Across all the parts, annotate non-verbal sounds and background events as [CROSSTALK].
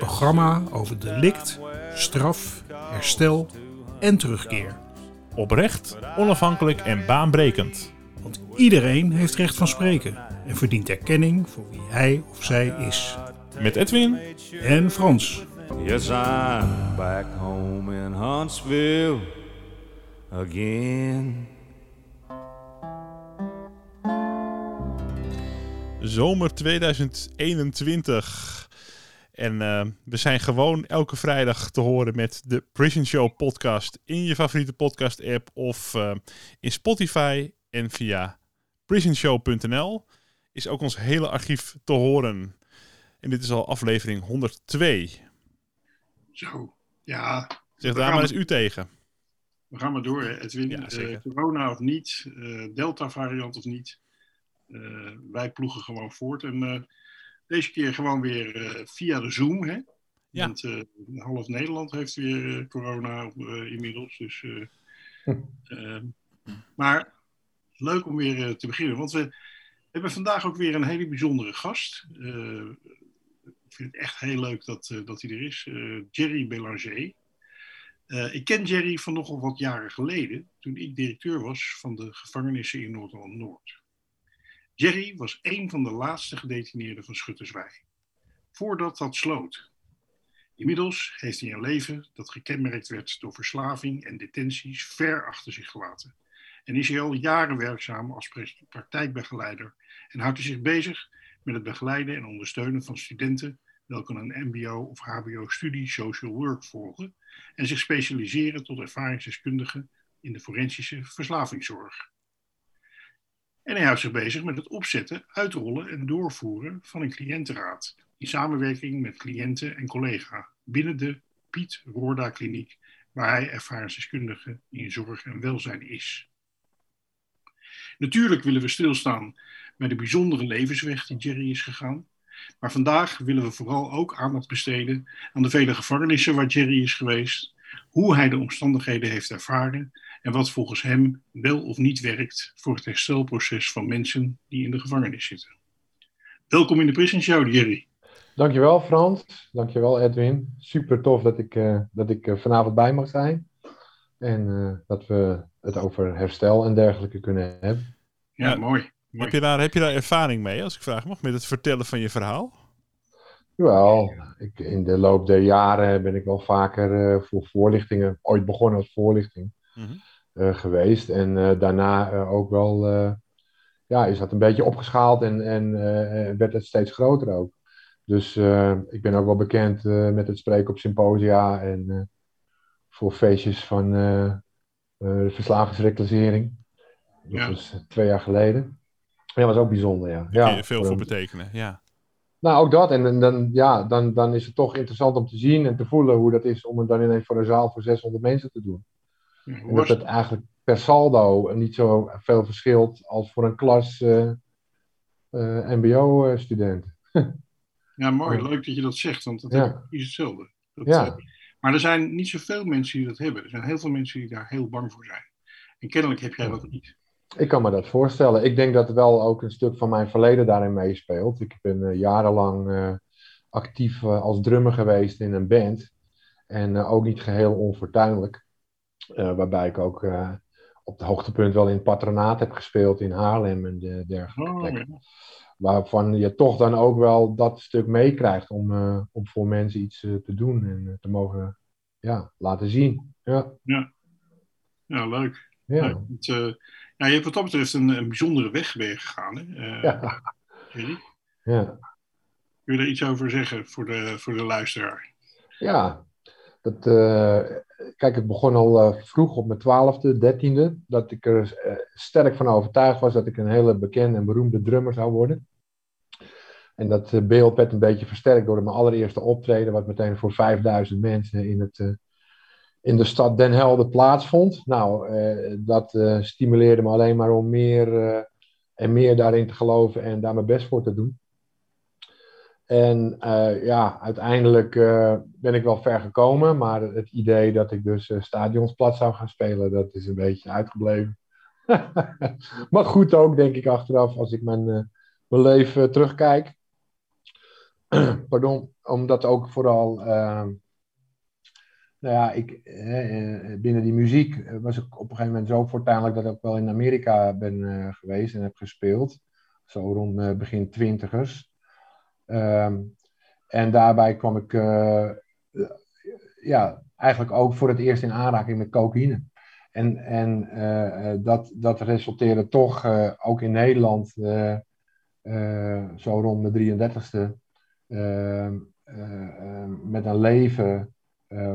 programma over delict, straf, herstel en terugkeer. Oprecht, onafhankelijk en baanbrekend. Want iedereen heeft recht van spreken en verdient erkenning voor wie hij of zij is. Met Edwin En Frans. Yes, I'm back home in Huntsville again. zomer 2021. En eh, we zijn gewoon elke vrijdag te horen met de Prison Show podcast in je favoriete podcast app of eh, in Spotify en via prisonshow.nl is ook ons hele archief te horen. En dit is al aflevering 102. Zo, ja. Zeg daar maar eens u tegen. We gaan maar door, Edwin. Ja. Eh, corona of niet, Delta-variant of niet. Wij ploegen gewoon voort. En deze keer gewoon weer eh, via de Zoom. Hè? Ja. Want eh, half Nederland heeft weer eh, corona eh, inmiddels. Dus, eh, eh, maar leuk om weer eh, te beginnen. Want we hebben vandaag ook weer een hele bijzondere gast. Eh, ik vind het echt heel leuk dat, eh, dat hij er is. Eh, Jerry Belanger. Eh, ik ken Jerry van nogal wat jaren geleden, toen ik directeur was van de gevangenissen in Noord-Holland-Noord. Jerry was een van de laatste gedetineerden van Schutterswij, voordat dat sloot. Inmiddels heeft hij een leven dat gekenmerkt werd door verslaving en detenties ver achter zich gelaten. En is hij al jaren werkzaam als pra- praktijkbegeleider en houdt hij zich bezig met het begeleiden en ondersteunen van studenten welke een MBO of HBO-studie Social Work volgen en zich specialiseren tot ervaringsdeskundige in de forensische verslavingszorg. En hij houdt zich bezig met het opzetten, uitrollen en doorvoeren van een cliëntenraad in samenwerking met cliënten en collega binnen de Piet Roorda Kliniek, waar hij ervaringsdeskundige in zorg en welzijn is. Natuurlijk willen we stilstaan bij de bijzondere levensweg die Jerry is gegaan, maar vandaag willen we vooral ook aandacht besteden aan de vele gevangenissen waar Jerry is geweest, hoe hij de omstandigheden heeft ervaren en wat volgens hem wel of niet werkt voor het herstelproces van mensen die in de gevangenis zitten. Welkom in de Prison Show, Jerry. Dankjewel Frans, dankjewel Edwin. Super tof dat ik, eh, dat ik eh, vanavond bij mag zijn. En eh, dat we het over herstel en dergelijke kunnen hebben. Ja, Ja. mooi. mooi. Heb je, daar, heb je daar ervaring mee, als ik vraag mag, met het vertellen van je verhaal? Jawel, ik, in de loop der jaren ben ik wel vaker eh, voor voorlichtingen, ooit begonnen als voorlichting eh, geweest. En eh, daarna eh, ook wel, eh, ja, is dat een beetje opgeschaald en, en eh, werd het steeds groter ook. Dus eh, ik ben ook wel bekend eh, met het spreken op symposia en eh, voor feestjes van eh eh, de verslavingsreclassering. Dat Ja. was twee jaar geleden. Ja, was ook bijzonder, ja. Ja je veel voor betekenen, ja. nou, ook dat. En, en dan, ja, dan, dan is het toch interessant om te zien en te voelen hoe dat is om het dan ineens voor een zaal voor 600 mensen te doen. En was dat het? eigenlijk per saldo niet zo veel verschilt als voor een klas eh, MBO-studenten. Ja, mooi. Ja. Leuk dat je dat zegt, want dat Ja. precies hetzelfde. Dat, Ja. eh, maar er zijn niet zoveel mensen die dat hebben. Er zijn heel veel mensen die daar heel bang voor zijn. En kennelijk heb jij dat niet. Ik kan me dat voorstellen. Ik denk dat wel ook een stuk van mijn verleden daarin meespeelt. Ik ben eh, jarenlang eh, actief eh, als drummer geweest in een band. En eh, ook niet geheel onfortuinlijk. Eh, waarbij ik ook eh, op het hoogtepunt wel in het patronaat heb gespeeld in Haarlem en de, dergelijke Oh, plekken. ja. Waarvan je toch dan ook wel dat stuk meekrijgt om, eh, om voor mensen iets te doen en te mogen ja, laten zien. Ja, ja, leuk. ja. Leuk. Het, eh, ja, je hebt wat dat betreft een, een bijzondere weg je gegaan. Hè? Eh, Ja. Ja. Kun je er iets over zeggen voor de, voor de luisteraar? Ja, dat, kijk, het begon al eh, vroeg op mijn twaalfde, dertiende, dat ik er eh, sterk van overtuigd was dat ik een hele bekende en beroemde drummer zou worden. En dat eh, beeld werd een beetje versterkt door mijn allereerste optreden, wat meteen voor 5000 mensen in, het, in de stad Den Helder plaatsvond. Nou, dat stimuleerde me alleen maar om meer en meer daarin te geloven en daar mijn best voor te doen. En eh, ja, uiteindelijk eh, ben ik wel ver gekomen, maar het idee dat ik dus eh, stadions plat zou gaan spelen, dat is een beetje uitgebleven. [LAUGHS] maar goed ook, denk ik achteraf, als ik mijn, mijn leven terugkijk. [CLEARS THROAT] Pardon, omdat ook vooral, eh, nou ja, ik, binnen die muziek was ik op een gegeven moment zo voortuinlijk dat ik wel in Amerika ben geweest en heb gespeeld. Zo rond begin twintigers. Ehm, en daarbij kwam ik eh, ja, eigenlijk ook voor het eerst in aanraking met cocaïne. En, en eh, eh, dat, dat resulteerde toch ook in Nederland, zo rond mijn 33ste, ehm, eh, eh, met een leven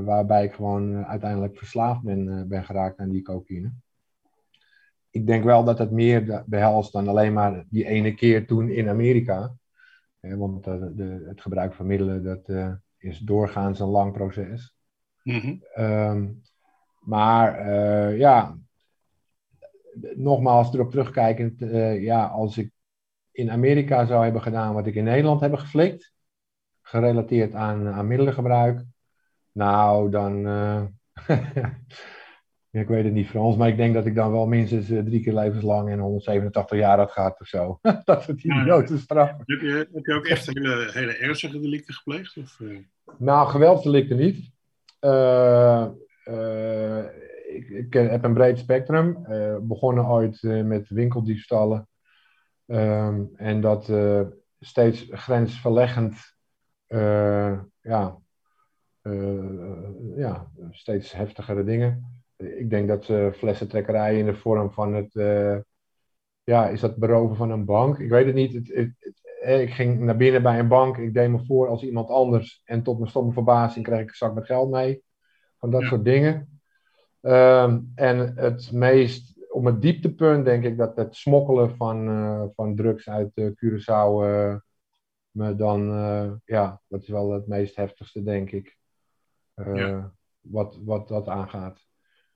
waarbij ik gewoon uiteindelijk verslaafd ben, ben geraakt aan die cocaïne. Ik denk wel dat het meer de- behelst dan alleen maar die ene keer toen in Amerika. Hè, want eh, de, het gebruik van middelen dat, eh, is doorgaans een lang proces. Mhm. Ehm, maar eh, ja, nogmaals erop terugkijkend, ja, als ik in Amerika zou hebben gedaan wat ik in Nederland heb geflikt, gerelateerd aan, aan middelengebruik, nou dan, [LAUGHS] ja, ik weet het niet Frans, maar ik denk dat ik dan wel minstens eh, drie keer levenslang en 187 jaar had gehad of zo. [LAUGHS] dat is het idiote straf. Heb, je, heb je ook echt hele, hele ernstige delicten gepleegd? Of, eh? Nou, geweldsdelicten niet. Eh, ik, ik heb een breed spectrum. Begonnen ooit met winkeldiefstallen. Ehm, en dat steeds grensverleggend, ja, ja, steeds heftigere dingen. Ik denk dat eh flessentrekkerij in de vorm van het, eh, ja, is dat beroven van een bank? Ik weet het niet. Het, het, het- eh, ik ging naar binnen bij een bank, ik deed me voor als iemand anders en tot mijn stomme verbazing kreeg ik een zak met geld mee. Van dat Ja. soort dingen. Ehm, en het meest, op het dieptepunt denk ik dat het smokkelen van, eh, van drugs uit eh, Curaçao eh, me dan, eh, ja, dat is wel het meest heftigste denk ik. Eh, Ja. wat, wat dat aangaat.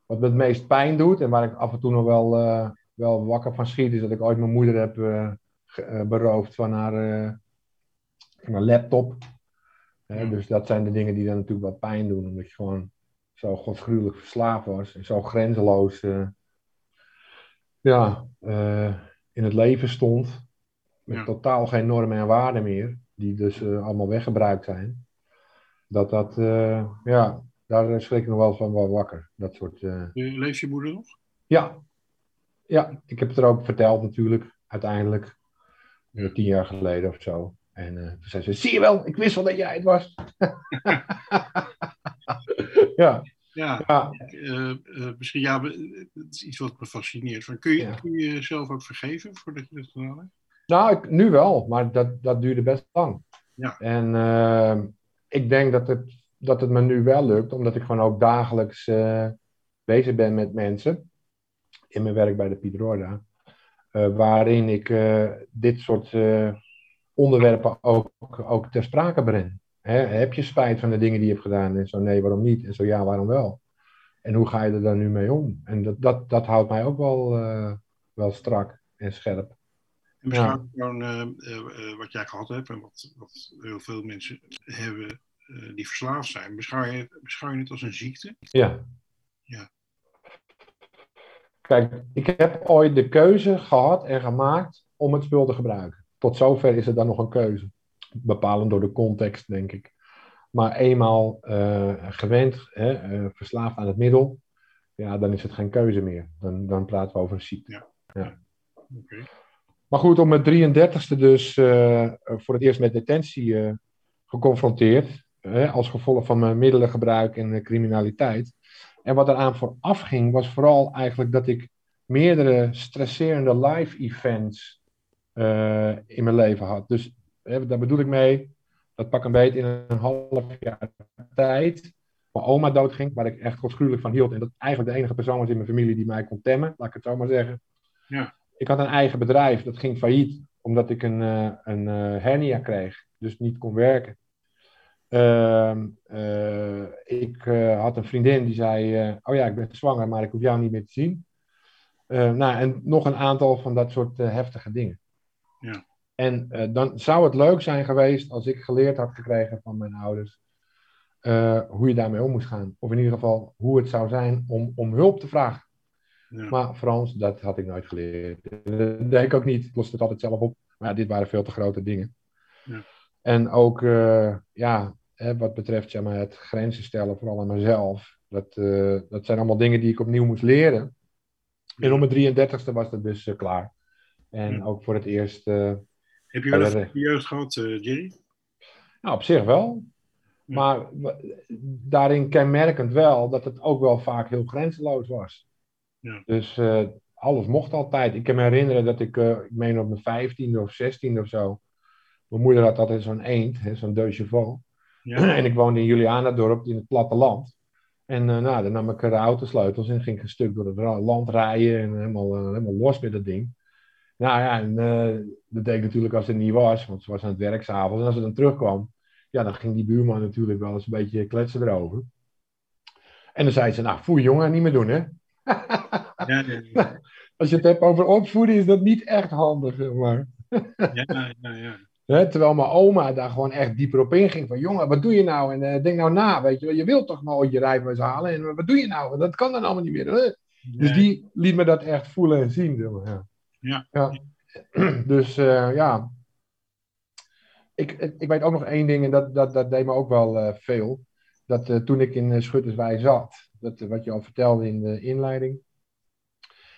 Wat me het meest pijn doet en waar ik af en toe nog wel, eh, wel wakker van schiet, is dat ik ooit mijn moeder heb eh, eh, beroofd van haar, van haar laptop. Ja. Dus dat zijn de dingen die dan natuurlijk wat pijn doen, omdat je gewoon zo godsgruwelijk verslaafd was en zo grenzeloos ja, in het leven stond. Met Ja. totaal geen normen en waarden meer, die dus allemaal weggebruikt zijn. Dat dat, ja, daar schrik ik nog wel van wel wakker. Dat soort, eh, Eh, Leeft je moeder nog? ja. ja, ik heb het er ook verteld natuurlijk, uiteindelijk. Ja. Tien jaar geleden of zo. En eh, toen zei ze, zie je wel, ik wist wel dat jij het was. [LAUGHS] ja, Ja, ja, eh, eh, misschien ja, het is iets wat me fascineert. Van, kun, je, Ja. kun je jezelf ook vergeven voordat je dat gedaan hebt? nou, ik, nu wel, maar dat, dat duurde best lang. Ja. En eh, ik denk dat het, dat het me nu wel lukt, omdat ik gewoon ook dagelijks eh, bezig ben met mensen. In mijn werk bij de Piet Roorda. eh, waarin ik eh, dit soort eh, onderwerpen ook, ook ter sprake breng. Hè, heb je spijt van de dingen die je hebt gedaan? En zo nee, waarom niet? En zo ja, waarom wel? En hoe ga je er dan nu mee om? En dat, dat, dat houdt mij ook wel, eh, wel strak en scherp. En beschouw Ja. gewoon eh, eh, eh, wat jij gehad hebt en wat, wat heel veel mensen hebben eh, die verslaafd zijn. Beschouw je, beschouw je het als een ziekte? Ja. Ja. Kijk, ik heb ooit de keuze gehad en gemaakt om het spul te gebruiken. Tot zover is het dan nog een keuze. Bepalend door de context, denk ik. Maar eenmaal eh, gewend, hè, eh, verslaafd aan het middel, ja, dan is het geen keuze meer. Dan, dan praten we over een ziekte. Oké. Maar goed, op mijn 33ste dus voor het eerst met detentie geconfronteerd. Hè, als gevolg van mijn middelengebruik en eh, criminaliteit. En wat eraan vooraf ging, was vooral eigenlijk dat ik meerdere stresserende live events eh, in mijn leven had. Dus hè, daar bedoel ik mee, dat pak een beetje in een half jaar tijd. Mijn oma doodging, waar ik echt godsgruwelijk van hield. En dat eigenlijk de enige persoon was in mijn familie die mij kon temmen, laat ik het zo maar zeggen. Ja. Ik had een eigen bedrijf, dat ging failliet. omdat ik een, eh, een eh, hernia kreeg, dus niet kon werken. Ehm, eh, ik eh, had een vriendin die zei: eh, Oh ja, ik ben zwanger, maar ik hoef jou niet meer te zien. Eh, nou, en nog een aantal van dat soort heftige dingen. Ja. En dan zou het leuk zijn geweest als ik geleerd had gekregen van mijn ouders hoe je daarmee om moest gaan. Of in ieder geval hoe het zou zijn om, om hulp te vragen. Ja. Maar Frans, dat had ik nooit geleerd. Dat deed ik ook niet. Ik loste het altijd zelf op. Maar ja, dit waren veel te grote dingen. Ja. En ook, ja, hè, wat betreft zeg maar, het grenzen stellen, vooral aan mezelf. Dat, eh, dat zijn allemaal dingen die ik opnieuw moest leren. En om mijn 33ste was dat dus eh, klaar. En Ja. ook voor het eerst, eh, Heb je wel een jeugd gehad, eh, Jerry? nou op zich wel. Ja. Maar daarin kenmerkend wel dat het ook wel vaak heel grenzeloos was. Ja. Dus alles mocht altijd. Ik kan me herinneren dat ik, ik meen op mijn vijftiende of zestiende of zo. Mijn moeder had altijd zo'n eend, hè, zo'n deux cheval. Ja. [CLEARS THROAT] En ik woonde in Julianadorp in het platteland. En eh, nou, dan nam ik de autosleutels en ging ik een stuk door het land rijden en helemaal, eh, helemaal los met dat ding. Nou ja, en eh, dat deed ik natuurlijk als het niet was, want ze was aan het werk s'avonds. En als ze dan terugkwam, ja, dan ging die buurman natuurlijk wel eens een beetje kletsen erover. En dan zei ze, nou, voer jongen, niet meer doen, hè. Ja, ja. [LAUGHS] Als je het hebt over opvoeden, is dat niet echt handig, zeg maar. ja, ja, ja. Hè, terwijl mijn oma daar gewoon echt dieper op inging. Van jongen, wat doe je nou? En eh, denk nou na, weet je wel. Je wilt toch nooit je rijbewijs halen. En eh, wat doe je nou? Dat kan dan allemaal niet meer. Hè? Dus die liet me dat echt voelen en zien. Zeg maar, ja. Ja. [CLEARS THROAT] Dus eh, ja. Ik, ik weet ook nog één ding. En dat, dat, dat deed me ook wel eh, veel. Dat eh, toen ik in uh, Schutterswij zat. Dat, eh, wat je al vertelde in de inleiding.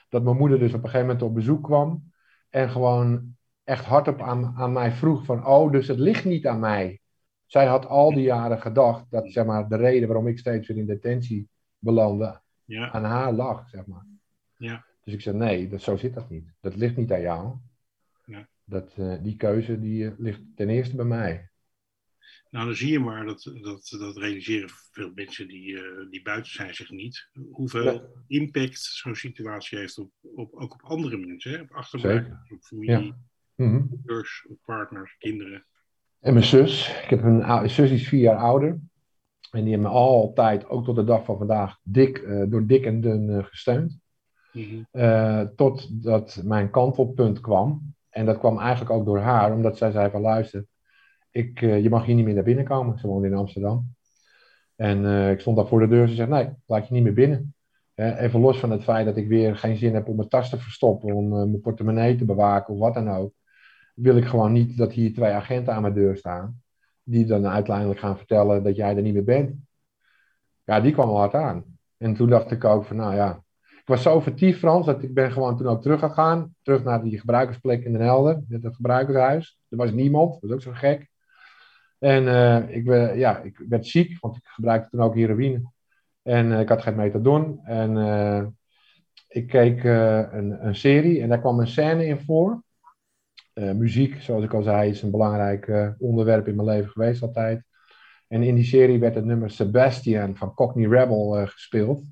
Dat mijn moeder dus op een gegeven moment op bezoek kwam. En gewoon echt hardop aan, aan mij vroeg van, oh, dus het ligt niet aan mij. Zij had al die jaren gedacht dat zeg maar, de reden waarom ik steeds weer in detentie belandde, ja, aan haar lag, zeg maar. Ja. Dus ik zei, nee, dat, zo zit dat niet. Dat ligt niet aan jou. Ja. Dat, eh, die keuze die eh, ligt ten eerste bij mij. Nou, dan zie je maar, dat, dat, dat realiseren veel mensen die, eh, die buiten zijn zich niet. Hoeveel impact zo'n situatie heeft op, op, ook op andere mensen. Hè? Op op familie, Mhm. ouders, op partners, kinderen. En mijn zus, ik heb een zus die is vier jaar ouder. En die heeft me altijd, ook tot de dag van vandaag, dik, eh, door dik en dun eh, gesteund. Mhm. Eh, totdat mijn kantelpunt kwam. En dat kwam eigenlijk ook door haar, omdat zij zei van luister, ik, je mag hier niet meer naar binnen komen. Ze woonde in Amsterdam. En ik stond daar voor de deur. Ze zegt, nee, laat je niet meer binnen. Even los van het feit dat ik weer geen zin heb om mijn tas te verstoppen, om mijn portemonnee te bewaken of wat dan ook. Wil ik gewoon niet dat hier twee agenten aan mijn deur staan. Die dan uiteindelijk gaan vertellen dat jij er niet meer bent. Ja, die kwam wel hard aan. En toen dacht ik ook van, nou ja, ik was zo vertiefd, Frans, dat ik ben gewoon toen ook teruggegaan. Terug naar die gebruikersplek in Den Helder, met het gebruikershuis. Er was niemand, dat was ook zo gek. En eh, ik, ben, ja, ik werd ziek, want ik gebruikte toen ook heroïne. En eh, ik had geen methadon. En eh, ik keek een, een serie en daar kwam een scène in voor. Eh, muziek, zoals ik al zei, is een belangrijk eh, onderwerp in mijn leven geweest altijd. En in die serie werd het nummer Sebastian van Cockney Rebel eh, gespeeld.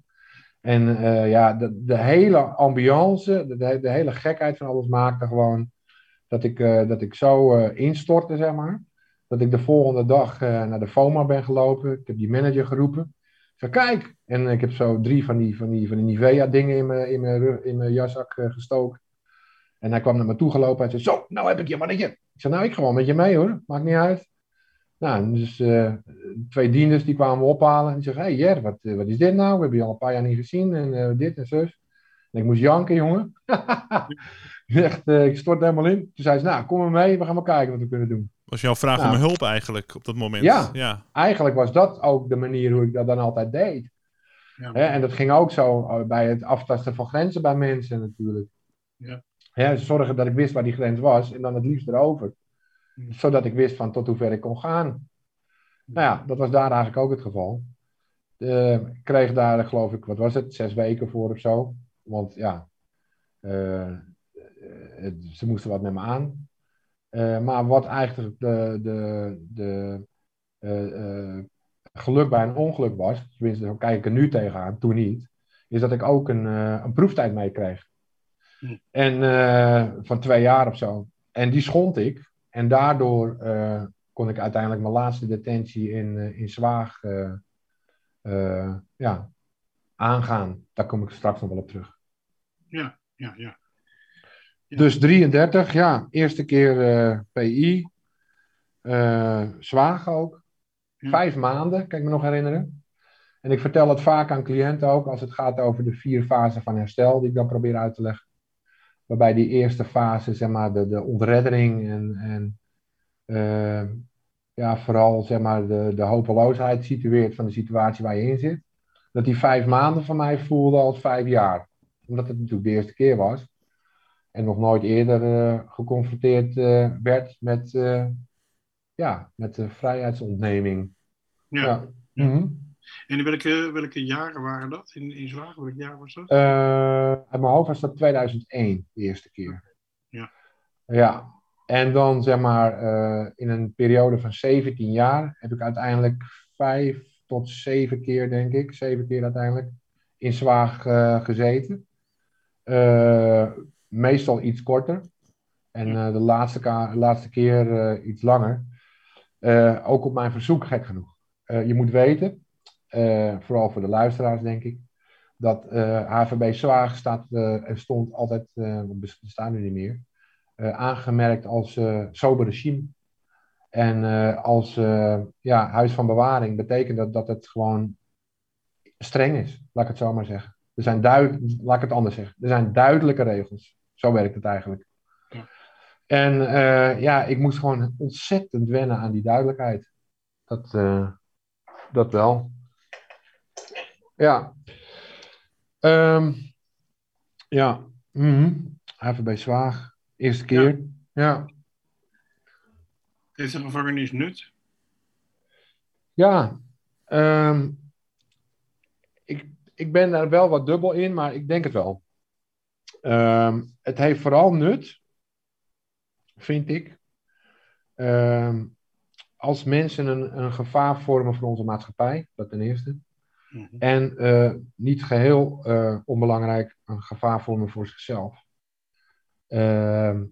En ja, de, de hele ambiance, de, de, hele gekheid van alles maakte gewoon dat ik, dat ik zo instortte, zeg maar. Dat ik de volgende dag naar de FOMA ben gelopen. Ik heb die manager geroepen. Ik kijk! En ik heb zo drie van die, van die, van die Nivea-dingen in mijn, in, mijn, in mijn jaszak gestoken. En hij kwam naar me toe gelopen en zei, zo, nou heb ik je mannetje. Ik zei, nou, ik ga wel met je mee hoor, maakt niet uit. Nou, dus eh, twee dienders die kwamen me ophalen. En die zeggen, hé hey, Jer, wat, eh, wat is dit nou? We hebben je al een paar jaar niet gezien en eh, dit en zus. En ik moest janken, jongen. [LAUGHS] Echt, ik stort helemaal in. Toen zei ze, nou, kom maar mee, we gaan maar kijken wat we kunnen doen. Was jouw vraag Nou. om hulp eigenlijk op dat moment? Ja. ja. Eigenlijk was dat ook de manier hoe ik dat dan altijd deed. Ja. Hè, en dat ging ook zo bij het aftasten van grenzen bij mensen natuurlijk. Ja. Hè, zorgen dat ik wist waar die grens was en dan het liefst erover. Hmm. Zodat ik wist van tot hoever ik kon gaan. Nou ja, dat was daar eigenlijk ook het geval. Eh, ik kreeg daar, geloof ik, wat was het, zes weken voor of zo. Want ja, eh, eh, het- ze moesten wat met me aan. Eh, maar wat eigenlijk de, de, de eh, eh, geluk bij een ongeluk was, tenminste, zo kijk ik er nu tegenaan, toen niet, is dat ik ook een, eh, een proeftijd meekreeg. Hm. En eh, van twee jaar of zo. en die schond ik. En daardoor eh, kon ik uiteindelijk mijn laatste detentie in, eh, in Zwaag ja, aangaan. Daar kom ik straks nog wel op terug. Ja, ja, ja. Ja. Dus 33, ja, eerste keer PI. Zwaag ook. Ja. Vijf maanden, kan ik me nog herinneren. En ik vertel het vaak aan cliënten ook als het gaat over de vier fasen van herstel, die ik dan probeer uit te leggen. Waarbij die eerste fase, zeg maar, de, de ontreddering en, en eh, ja, vooral zeg maar, de, de hopeloosheid situeert van de situatie waar je in zit. Dat die vijf maanden van mij voelde als vijf jaar. Omdat het natuurlijk de eerste keer was. En nog nooit eerder eh, geconfronteerd eh, werd met, ja, met de vrijheidsontneming. ja. Ja. Mhm. En in welke, welke jaren waren dat in, in Zwagen? Welk jaar was dat? Eh, uit mijn hoofd was dat 2001, de eerste keer. Ja. Ja, en dan zeg maar eh, in een periode van 17 jaar heb ik uiteindelijk vijf tot zeven keer, denk ik, zeven keer uiteindelijk, in Zwaag eh, gezeten. Meestal iets korter. En de laatste, laatste keer iets langer. Ook op mijn verzoek, gek genoeg. Je moet weten, vooral voor de luisteraars denk ik, dat eh, HVB Zwaag staat eh, en stond altijd, eh bestaat nu niet meer, eh, aangemerkt als eh sober regime. En eh, als eh, ja, huis van bewaring betekent dat dat het gewoon streng is, laat ik het zo maar zeggen. Er zijn duid, laat ik het anders zeggen. Er zijn duidelijke regels. Zo werkt het eigenlijk. Ja. En eh, ja, ik moest gewoon ontzettend wennen aan die duidelijkheid. Dat, eh, dat wel. Ja. Ehm, ja. Mhm. HVB Zwaag. Eerste keer. Ja. Heeft de gevangenis nut? Ja. Ik, ik ben daar wel wat dubbel in, maar ik denk het wel. Ehm, het heeft vooral nut, vind ik, ehm, als mensen een, een gevaar vormen voor onze maatschappij, dat ten eerste. Mhm. En eh, niet geheel eh, onbelangrijk een gevaar vormen voor zichzelf. Ehm,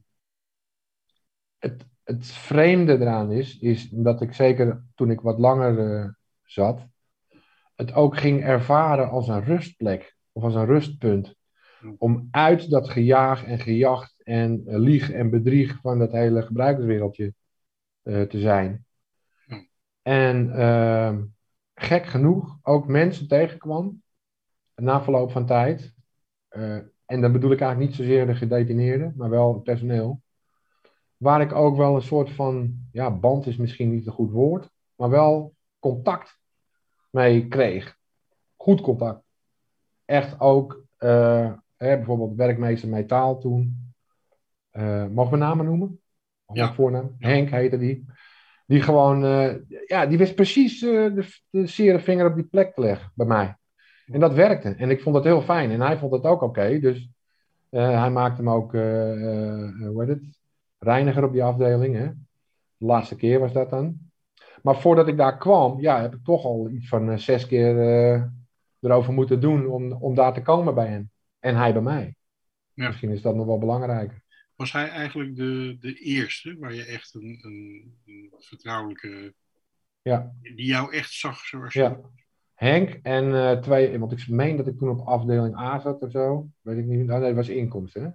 het, het vreemde eraan is, is dat ik zeker toen ik wat langer eh, zat, het ook ging ervaren als een rustplek of als een rustpunt. Om uit dat gejaag en gejacht en lieg en bedrieg van dat hele gebruikerswereldje te zijn. En ehm, gek genoeg ook mensen tegenkwam na verloop van tijd. eh, en dan bedoel ik eigenlijk niet zozeer de gedetineerden, maar wel het personeel. Waar ik ook wel een soort van, ja, band is misschien niet een goed woord, maar wel contact mee kreeg. Goed contact. Echt ook, eh, hè, bijvoorbeeld werkmeester Metaal toen. Eh, mogen we namen noemen? Of Ja. voornaam? Ja. Henk heette die. Die gewoon, eh, ja, die wist precies eh, de, de zere vinger op die plek te leggen bij mij. En dat werkte. En ik vond dat heel fijn. En hij vond het ook oké. dus eh, hij maakte hem ook, hoe heet het? Reiniger op die afdeling. Hè? De laatste keer was dat dan. Maar voordat ik daar kwam, ja, heb ik toch al iets van zes keer erover moeten doen om, om daar te komen bij hem. En hij bij mij. Ja. Misschien is dat nog wel belangrijker. Was hij eigenlijk de, de eerste waar je echt een, een, een vertrouwelijke. Ja. die jou echt zag zoals je. Ja. Henk en eh, twee, want ik meen dat ik toen op afdeling A zat of zo. Weet ik niet. Oh, nee, dat was inkomsten. Hè?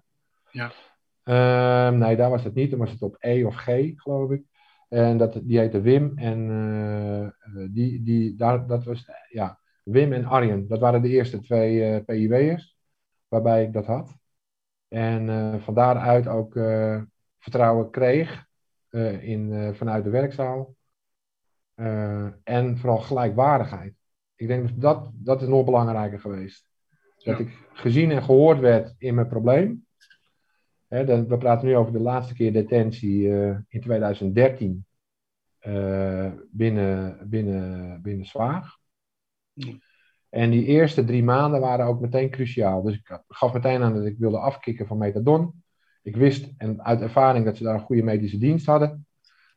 Ja. Ehm, nee, daar was het niet. Dan was het op E of G, geloof ik. En dat, die heette Wim. En eh, eh, die, die, daar, dat was, ja, Wim en Arjen. Dat waren de eerste twee PIW'ers waarbij ik dat had. En eh, van daaruit ook eh, vertrouwen kreeg eh, in, vanuit de werkzaal. En vooral gelijkwaardigheid. Ik denk dat dat, dat is nog belangrijker geweest. Dat Ja. ik gezien en gehoord werd in mijn probleem. Hè, dan- we praten nu over de laatste keer detentie in 2013 eh, binnen, binnen, binnen Zwaag. Ja. En die eerste drie maanden waren ook meteen cruciaal. Dus ik gaf meteen aan dat ik wilde afkicken van metadon. Ik wist en uit ervaring dat ze daar een goede medische dienst hadden.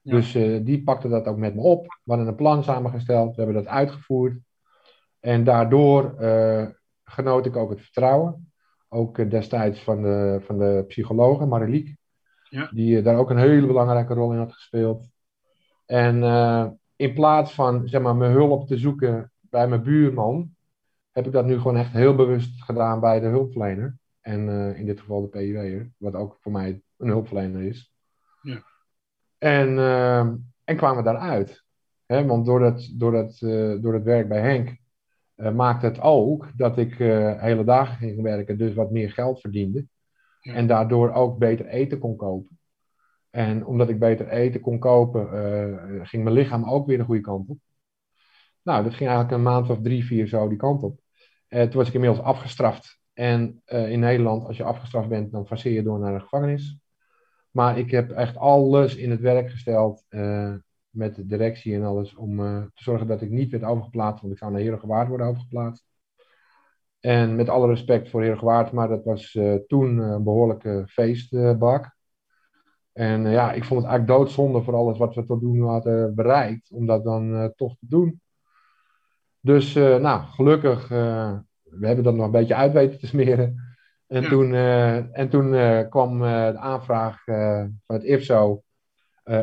Ja. Dus eh, die pakte dat ook met me op. We hadden een plan samengesteld, we hebben dat uitgevoerd. En daardoor eh, genoot ik ook het vertrouwen. Ook eh, destijds van de, van de psychologe, Mariliek. Ja. Die daar ook een hele belangrijke rol in had gespeeld. En in plaats van zeg maar, mijn hulp te zoeken bij mijn buurman, heb ik dat nu gewoon echt heel bewust gedaan bij de hulpverlener. En in dit geval de PIW'er, wat ook voor mij een hulpverlener is. Ja. En, en kwamen daaruit. Hè, want door het, door, het, door het werk bij Henk uh, maakte het ook dat ik hele dagen ging werken, dus wat meer geld verdiende. Ja. En daardoor ook beter eten kon kopen. En omdat ik beter eten kon kopen, ging mijn lichaam ook weer de goede kant op. Nou, dat ging eigenlijk een maand of drie, vier zo die kant op. toen was ik inmiddels afgestraft. En in Nederland, als je afgestraft bent, dan faceer je door naar de gevangenis. Maar ik heb echt alles in het werk gesteld met de directie en alles om te zorgen dat ik niet werd overgeplaatst, want ik zou naar Herengewaard worden overgeplaatst. En met alle respect voor Herengewaard, maar dat was toen een behoorlijke feestbak. en ja, ik vond het eigenlijk doodzonde voor alles wat we tot nu hadden bereikt, om dat dan toch te doen. Dus nou, gelukkig, we hebben dat nog een beetje uit weten te smeren. En Ja. toen, en toen kwam de aanvraag van het IFSO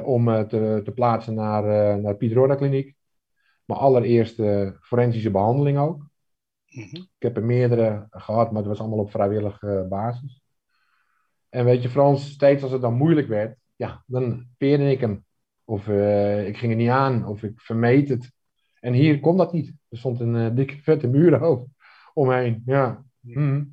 om te, te, plaatsen naar, naar Piet Roda Kliniek. Mijn allereerste forensische behandeling ook. Mhm. Ik heb er meerdere gehad, maar het was allemaal op vrijwillige basis. En weet je, Frans, steeds als het dan moeilijk werd, ja, dan peerde ik hem. Of ik ging er niet aan, of ik vermeed het. En hier kon dat niet. Er stond een dikke, vette muur omheen. Ja. Mhm.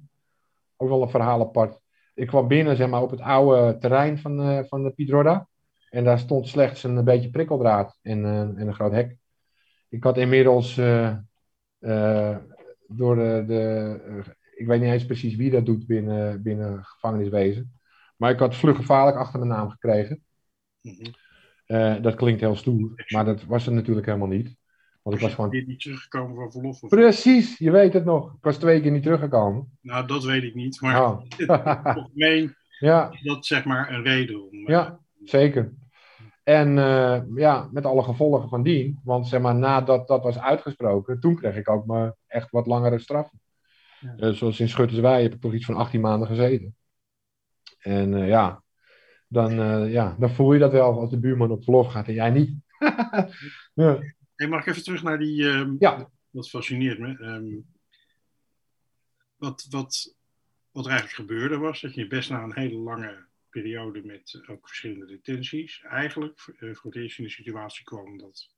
Ook wel een verhaal apart. Ik kwam binnen, zeg maar, op het oude terrein van, van de Piet Roda. En daar stond slechts een beetje prikkeldraad en, uh, en een groot hek. Ik had inmiddels uh, uh, door de. de ik weet niet eens precies wie dat doet binnen, binnen gevangeniswezen. Maar ik had vlug gevaarlijk achter mijn naam gekregen. Mhm. dat klinkt heel stoer, maar dat was het natuurlijk helemaal niet. Want ik was gewoon. Je niet teruggekomen van verlof? Of... Precies, je weet het nog. Ik was twee keer niet teruggekomen. Nou, dat weet ik niet. Maar Oh. [LAUGHS] algemeen [LAUGHS] ja, is dat zeg maar een reden om. eh, Ja. zeker. En eh, ja, met alle gevolgen van dien. Want zeg maar, nadat dat was uitgesproken, toen kreeg ik ook maar echt wat langere straffen. Ja. Eh, zoals in Schutterswij heb ik toch iets van 18 maanden gezeten. En ja, dan, ja, dan voel je dat wel als de buurman op verlof gaat en jij niet. [LAUGHS] ja. Hey, mag ik even terug naar die. ehm, Ja. Dat fascineert me. Ehm, wat, wat, wat er eigenlijk gebeurde was dat je best na een hele lange periode met ook verschillende detenties eigenlijk eh, voor het eerst in de situatie kwam dat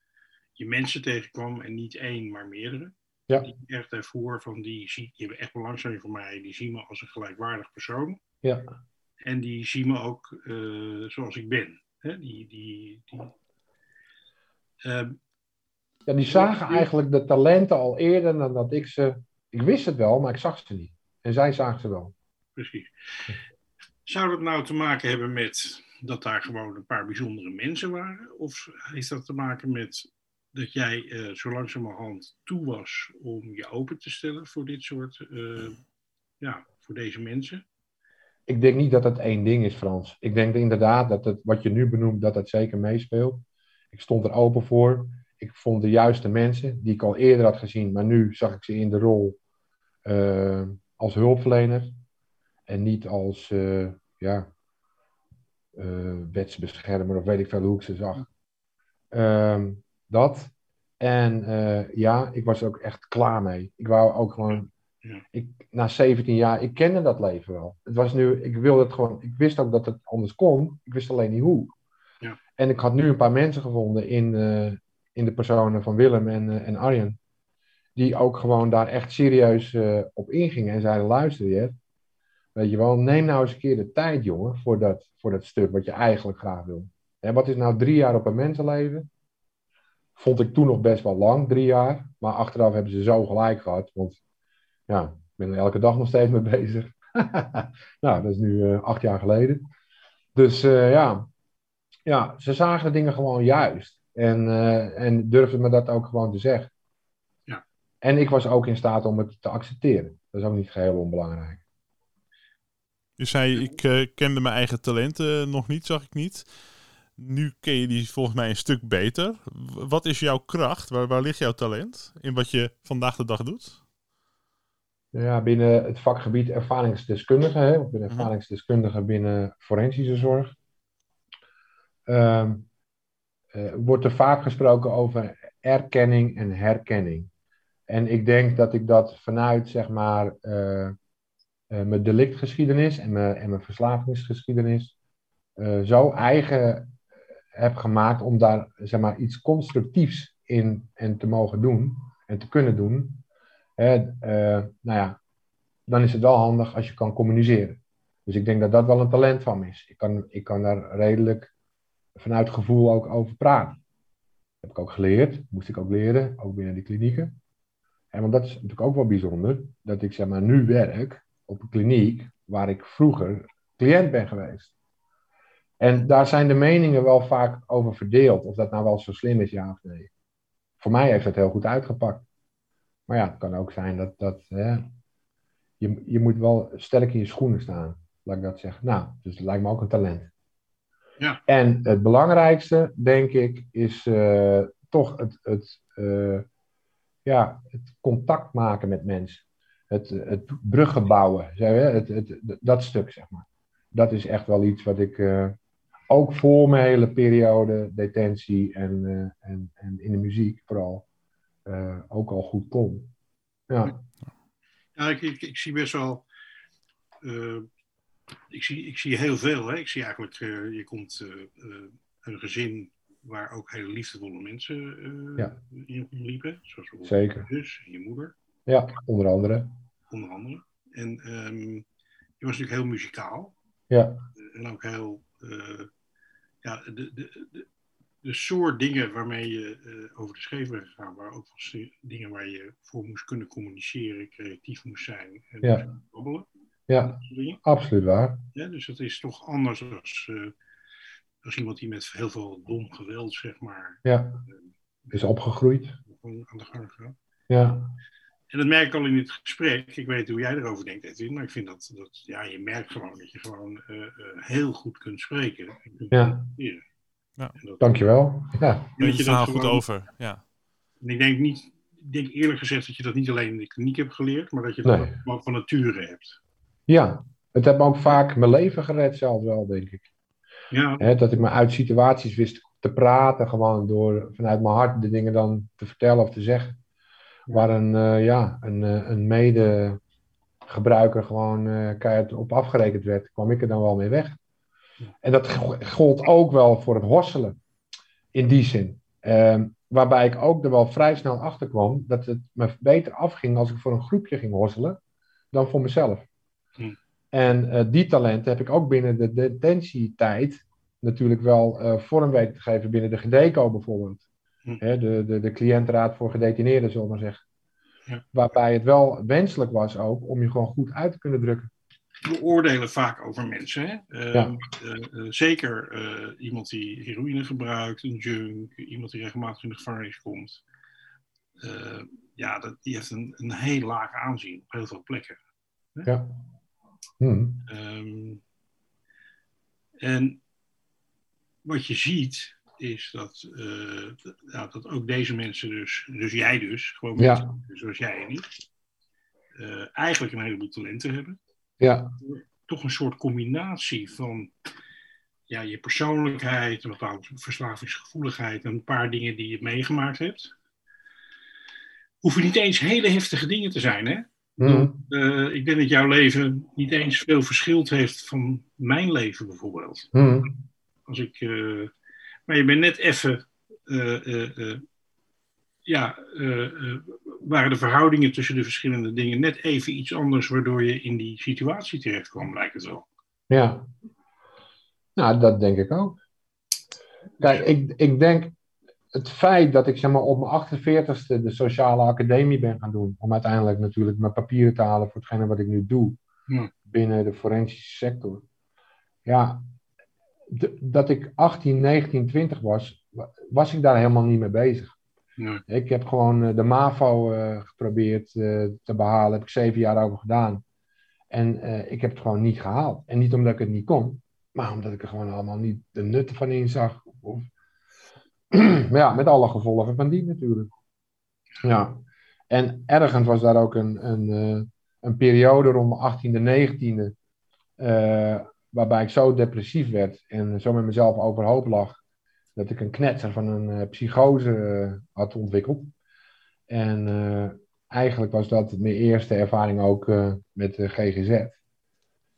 je mensen tegenkwam en niet één, maar meerdere. Ja. Die echt ervoor van die, zie- die hebben echt belangstelling voor mij, die zien me als een gelijkwaardig persoon. Ja. En die zien me ook eh, zoals ik ben. Hè? Die, die, die, Ehm, ja, die zagen eigenlijk de talenten al eerder dan dat ik ze. Ik wist het wel, maar ik zag ze niet. En zij zagen ze wel. precies. Zou dat nou te maken hebben met dat daar gewoon een paar bijzondere mensen waren? Of heeft dat te maken met dat jij eh, zo langzamerhand toe was om je open te stellen voor dit soort, eh, ja, voor deze mensen? Ik denk niet dat het één ding is, Frans. Ik denk inderdaad dat het, wat je nu benoemt, dat dat zeker meespeelt. Ik stond er open voor. Ik vond de juiste mensen, die ik al eerder had gezien, maar nu zag ik ze in de rol eh, als hulpverlener. En niet als eh, ja, eh, wetsbeschermer of weet ik veel hoe ik ze zag. Ehm, dat. En ja, ik was er ook echt klaar mee. Ik wou ook gewoon. Ik, na 17 jaar, ik kende dat leven wel. Het was nu, ik wilde het gewoon, ik wist ook dat het anders kon. Ik wist alleen niet hoe. Ja. En ik had nu een paar mensen gevonden in, in de personen van Willem en, eh, en Arjen. Die ook gewoon daar echt serieus eh, op ingingen en zeiden: luister je, weet je wel, neem nou eens een keer de tijd, jongen, voor dat, voor dat stuk wat je eigenlijk graag wil. En wat is nou drie jaar op een mensenleven? Vond ik toen nog best wel lang, drie jaar. Maar achteraf hebben ze zo gelijk gehad. Want ja, ik ben er elke dag nog steeds mee bezig. [LAUGHS] nou, dat is nu eh, acht jaar geleden. Dus ja. ja, ze zagen de dingen gewoon juist. En, eh, en durfden me dat ook gewoon te zeggen. Ja. En ik was ook in staat om het te accepteren. Dat is ook niet geheel onbelangrijk. Je zei, ik eh, kende mijn eigen talenten nog niet, zag ik niet. Nu ken je die volgens mij een stuk beter. Wat is jouw kracht? Waar, waar ligt jouw talent? In wat je vandaag de dag doet? Ja, binnen het vakgebied ervaringsdeskundige, hè, ik ben Mhm. ervaringsdeskundige binnen forensische zorg. ehm, eh, wordt er vaak gesproken over erkenning en herkenning. En ik denk dat ik dat vanuit, zeg maar, eh, eh, mijn delictgeschiedenis en mijn, en mijn verslavingsgeschiedenis zo eigen heb gemaakt om daar, zeg maar, iets constructiefs in en te mogen doen en te kunnen doen. Hè, nou ja, dan is het wel handig als je kan communiceren. Dus ik denk dat dat wel een talent van is. Ik kan, ik kan daar redelijk vanuit gevoel ook over praten. heb ik ook geleerd, moest ik ook leren, ook binnen die klinieken. En want dat is natuurlijk ook wel bijzonder, dat ik zeg maar nu werk op een kliniek waar ik vroeger cliënt ben geweest. En daar zijn de meningen wel vaak over verdeeld, of dat nou wel zo slim is, ja of nee. Voor mij heeft het heel goed uitgepakt. Maar ja, het kan ook zijn dat, dat hè, je, je moet wel sterk in je schoenen staan, laat ik dat zeggen. Nou, dus lijkt me ook een talent. Ja. En het belangrijkste, denk ik, is eh, toch het, het, eh, ja, het contact maken met mensen. Het, het bruggen bouwen, zeg je, het, het, dat stuk, zeg maar. Dat is echt wel iets wat ik eh, ook voor mijn hele periode detentie en, en, en in de muziek vooral ook al goed kon. Ja, Ja, ik, ik, ik zie best wel. Ik, zie, ik zie heel veel. Hè. Ik zie eigenlijk, eh, je komt eh, een gezin waar ook hele liefdevolle mensen Ja. in liepen. Zoals bijvoorbeeld Zeker. je zus en je moeder, ja onder andere. onder andere. En ehm, je was natuurlijk heel muzikaal. Ja, En ook heel. ja, de, de, de, de soort dingen waarmee je over de scheef bent gegaan, waren ook dingen waar je voor moest kunnen communiceren, creatief moest zijn en Ja. moest babbelen. Ja, absoluut waar. Ja, dus dat is toch anders als, eh, als iemand die met heel veel dom geweld, zeg maar, Ja, is opgegroeid. aan de gang gaat. Ja, En dat merk ik al in het gesprek. Ik weet hoe jij erover denkt, Edwin. Maar ik vind dat, dat ja, je merkt gewoon dat je gewoon eh, eh, heel goed kunt spreken. Ja. Ja. Dat- dankjewel. Ja, je je dat verhaal goed over. Ja. En ik denk niet, ik denk eerlijk gezegd dat je dat niet alleen in de kliniek hebt geleerd, maar dat je dat Nee. ook gewoon van nature hebt. Ja. het heeft me ook vaak mijn leven gered zelfs wel, denk ik. Ja, dat ik me uit situaties wist te praten, gewoon door vanuit mijn hart de dingen dan te vertellen of te zeggen. Waar een, eh, ja, een, eh, een medegebruiker gewoon eh keihard op afgerekend werd, kwam ik er dan wel mee weg. En dat go- gold ook wel voor het hosselen, in die zin. Ehm, waarbij ik ook er wel vrij snel achter kwam dat het me beter afging als ik voor een groepje ging hosselen dan voor mezelf. Hm. En eh, die talenten heb ik ook binnen de detentietijd natuurlijk wel eh, vorm weten te geven binnen de GDECO bijvoorbeeld. Hm. Hè, de, de, de cliëntenraad voor gedetineerden, zullen we maar zeggen. Ja. Waarbij het wel wenselijk was ook om je gewoon goed uit te kunnen drukken. we oordelen vaak over mensen. Hè? Eh, Ja. zeker iemand die heroïne gebruikt, een junk, iemand die regelmatig in de gevangenis komt. Ja, dat, die heeft een, een heel laag aanzien op heel veel plekken. Ja. Hm. Ehm, en wat je ziet is dat, eh, dat- ja, dat ook deze mensen dus, dus jij dus, gewoon Ja. zoals jij en ik, eh, eigenlijk een heleboel talenten hebben. Ja, Toch een soort combinatie van ja, je persoonlijkheid, een bepaalde verslavingsgevoeligheid en een paar dingen die je meegemaakt hebt. Hoeven niet eens hele heftige dingen te zijn, hè? Hm. Eh, ik denk dat jouw leven niet eens veel verschilt heeft van mijn leven bijvoorbeeld. Hm. Als ik, eh, maar je bent net even, eh, ja, waren de verhoudingen tussen de verschillende dingen net even iets anders, waardoor je in die situatie terecht kwam, lijkt het wel. Ja. Nou, dat denk ik ook. Kijk, ik, ik denk het feit dat ik zeg maar, op mijn 48ste de sociale academie ben gaan doen, om uiteindelijk natuurlijk mijn papieren te halen voor hetgene wat ik nu doe Ja. binnen de forensische sector. Ja, dat ik 18, 19, 20 was, wa- was ik daar helemaal niet mee bezig. Ik heb gewoon eh, de MAVO eh, geprobeerd eh, te behalen, heb ik zeven jaar over gedaan. En ik heb het gewoon niet gehaald. En niet omdat ik het niet kon, maar omdat ik er gewoon allemaal niet de nutten van inzag. Of... maar ja, met alle gevolgen van die natuurlijk. Ja. En ergens was daar ook een, een, eh, een periode rond mijn 18e, 19e. eh, waarbij ik zo depressief werd en zo met mezelf overhoop lag, dat ik een knetser van een uh, psychose uh, had ontwikkeld. En eigenlijk was dat mijn eerste ervaring ook met de GGZ.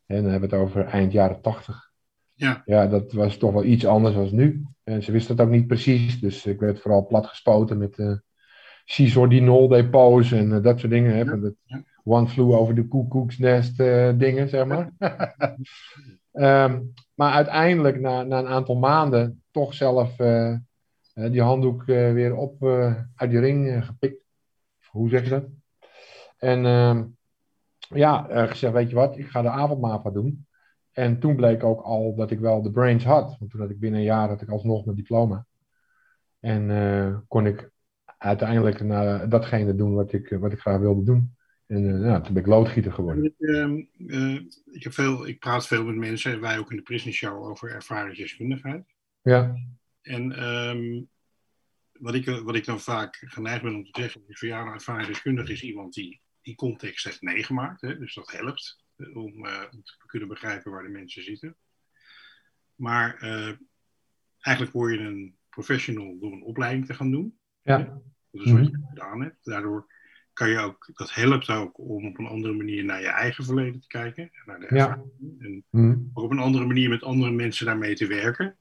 En dan hebben we het over eind jaren tachtig. Ja. ja, dat was toch wel iets anders dan nu. En ze wisten het ook niet precies, dus ik werd vooral platgespoten met uh, cisordinol depots en dat soort dingen. Hè, dat one flew over de koekoeksnest dingen, zeg maar. um, [LAUGHS] maar uiteindelijk, na, na een aantal maanden, toch zelf uh, die handdoek weer op uit die ring gepikt. Hoe zeg je dat? En ehm, ja, gezegd, weet je wat, ik ga de avondmava doen. En toen bleek ook al dat ik wel de brains had. Want toen had ik binnen een jaar had ik alsnog mijn diploma. En kon ik uiteindelijk naar datgene doen wat ik, wat ik graag wilde doen. En uh, ja, toen ben ik loodgieter geworden. Ik, uh, ik, heb veel, ik praat veel met mensen, wij ook in de Prison Show, over ervaringsdeskundigheid. Ja. En um, wat, ik, wat ik dan vaak geneigd ben om te zeggen, is van ja, een ervaringsdeskundige is iemand die die context heeft meegemaakt. Hè, dus dat helpt om, om, te kunnen begrijpen waar de mensen zitten. Maar eigenlijk word je een professional door een opleiding te gaan doen. Ja. Dat is wat je gedaan hebt. Daardoor kan je ook, dat helpt ook om op een andere manier naar je eigen verleden te kijken. En naar de ervaring. Ja. En mm. op een andere manier met andere mensen daarmee te werken.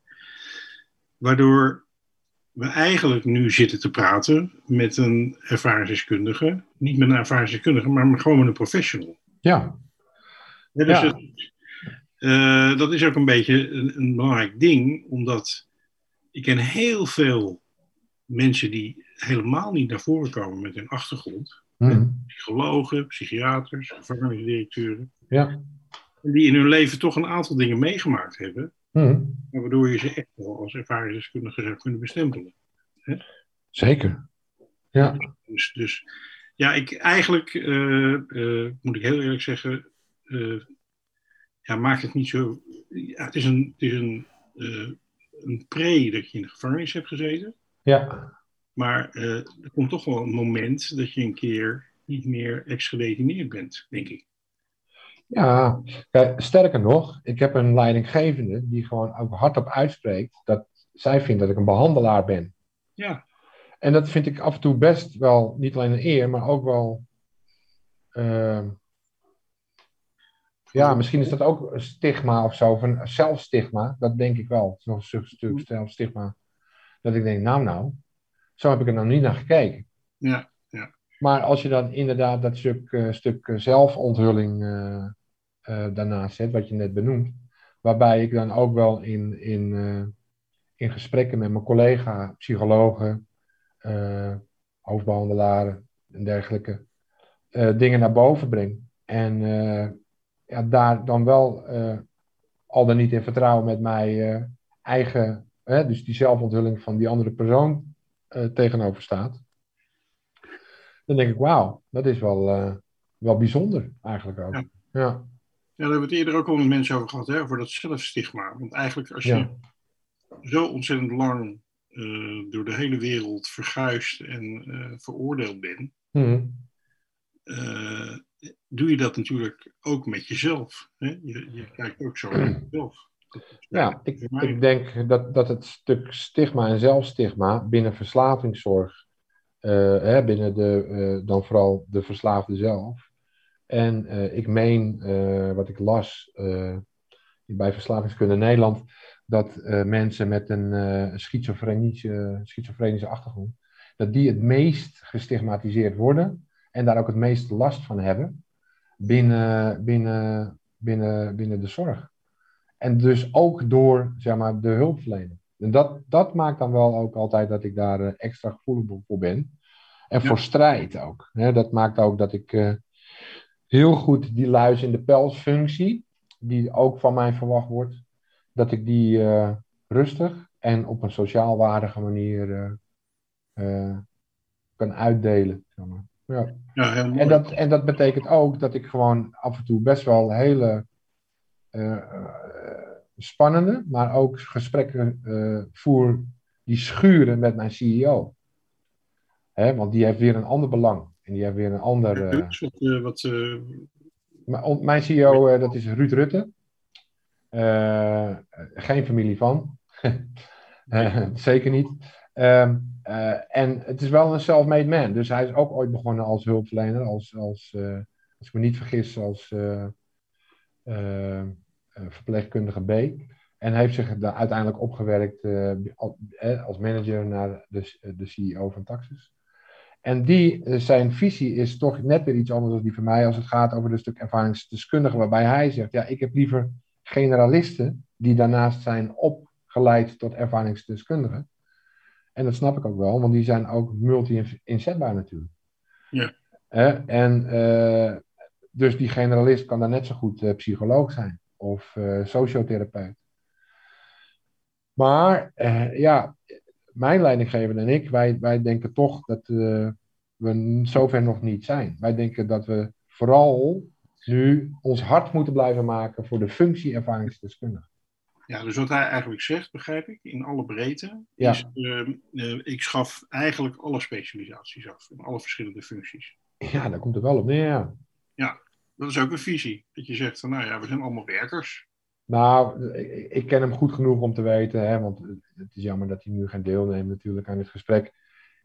Waardoor we eigenlijk nu zitten te praten met een ervaringsdeskundige. Niet met een ervaringsdeskundige, maar gewoon met een professional. Ja. Ja dus Ja. Het, uh, dat is ook een beetje een, een belangrijk ding, omdat ik ken heel veel mensen die helemaal niet naar voren komen met hun achtergrond. Mm. Psychologen, psychiaters, gevangenisdirecteuren. Ja. Die in hun leven toch een aantal dingen meegemaakt hebben. Mm. Waardoor je ze echt wel als ervaringsdeskundige zou kunnen bestempelen. Zeker. Ja. Dus, dus ja, ik eigenlijk, uh, uh, moet ik heel eerlijk zeggen, ja, maak het niet zo. Ja, het is een, het is een, een pre dat je in de gevangenis hebt gezeten. Ja. Maar uh, er komt toch wel een moment dat je een keer niet meer ex-gedetineerd bent, denk ik. Ja, ja, sterker nog, ik heb een leidinggevende die gewoon ook hardop uitspreekt dat zij vindt dat ik een behandelaar ben. Ja. En dat vind ik af en toe best wel niet alleen een eer, maar ook wel. Uh, ja, misschien is dat ook een stigma of zo, een zelfstigma. Dat denk ik wel. Het is nog een stuk zelfstigma. Dat ik denk, nou, nou, zo heb ik er nou niet naar gekeken. Ja, ja. Maar als je dan inderdaad dat stuk, uh, stuk zelfonthulling uh, uh, daarnaast zet, wat je net benoemt, waarbij ik dan ook wel in, in, in gesprekken met mijn collega, psychologen, hoofdbehandelaren en dergelijke, dingen naar boven breng. En ja, daar dan wel al dan niet in vertrouwen met mijn eigen, dus die zelfonthulling van die andere persoon tegenover staat dan denk ik, wauw, dat is wel, uh, wel bijzonder eigenlijk ook. Ja. Ja. ja, daar hebben we het eerder ook al met mensen over gehad, hè, over dat zelfstigma. Want eigenlijk als je Ja. zo ontzettend lang uh, door de hele wereld verguisd en uh, veroordeeld bent, uh, doe je dat natuurlijk ook met jezelf. Hè? Je, je kijkt ook zo naar jezelf. Ja, ik, ik denk dat, dat het stuk stigma en zelfstigma binnen verslavingszorg uh, hè, binnen de, uh, dan vooral de verslaafde zelf. En uh, ik meen, wat ik las bij Verslavingskunde Nederland, dat mensen met een schizofrenische, schizofrenische achtergrond, dat die het meest gestigmatiseerd worden en daar ook het meest last van hebben binnen, binnen, binnen, binnen de zorg. En dus ook door zeg maar, de hulpverlening. En dat, dat maakt dan wel ook altijd dat ik daar uh, extra gevoelig voor ben. En Ja. voor strijd ook. Hè, dat maakt ook dat ik uh, heel goed die luis in de pelsfunctie, die ook van mij verwacht wordt, dat ik die uh, rustig en op een sociaal waardige manier kan uitdelen. Zeg maar. Ja. Ja, heel mooi. En, dat, en dat betekent ook dat ik gewoon af en toe best wel hele spannende, maar ook gesprekken uh, voer die schuren met mijn CEO. Hè, want die heeft weer een ander belang. En die heeft weer een ander. Uh... Wat, wat, mijn, CEO, dat is Ruud Rutte. Eh, geen familie van. [LAUGHS] Eh, zeker niet. Ehm, eh, en het is wel een self-made man. Dus hij is ook ooit begonnen als hulpverlener, als, als, eh, als ik me niet vergis, als eh, verpleegkundige B. En heeft zich daar uiteindelijk opgewerkt al- als manager naar de, de CEO van Taxis. En die, zijn visie is toch net weer iets anders dan die van mij als het gaat over een stuk ervaringsdeskundige, waarbij hij zegt, ja, ik heb liever generalisten die daarnaast zijn opgeleid tot ervaringsdeskundigen. En dat snap ik ook wel, want die zijn ook multi-inzetbaar natuurlijk. Ja. Eh, en eh, dus die generalist kan daar net zo goed eh, psycholoog zijn of eh, sociotherapeut. Maar ja, mijn leidinggever en ik, wij, wij denken toch dat we zover nog niet zijn. Wij denken dat we vooral nu ons hart moeten blijven maken voor de functie ervaringsdeskundige. Ja, dus wat hij eigenlijk zegt, begrijp ik, in alle breedte, Ja. is ehm, eh, ik schaf eigenlijk alle specialisaties af, in alle verschillende functies. Ja, daar komt het wel op neer. ja. Dat is ook een visie, dat je zegt van, nou ja, we zijn allemaal werkers. Nou, ik, ik ken hem goed genoeg om te weten, hè, want het is jammer dat hij nu geen deelneemt natuurlijk aan dit gesprek.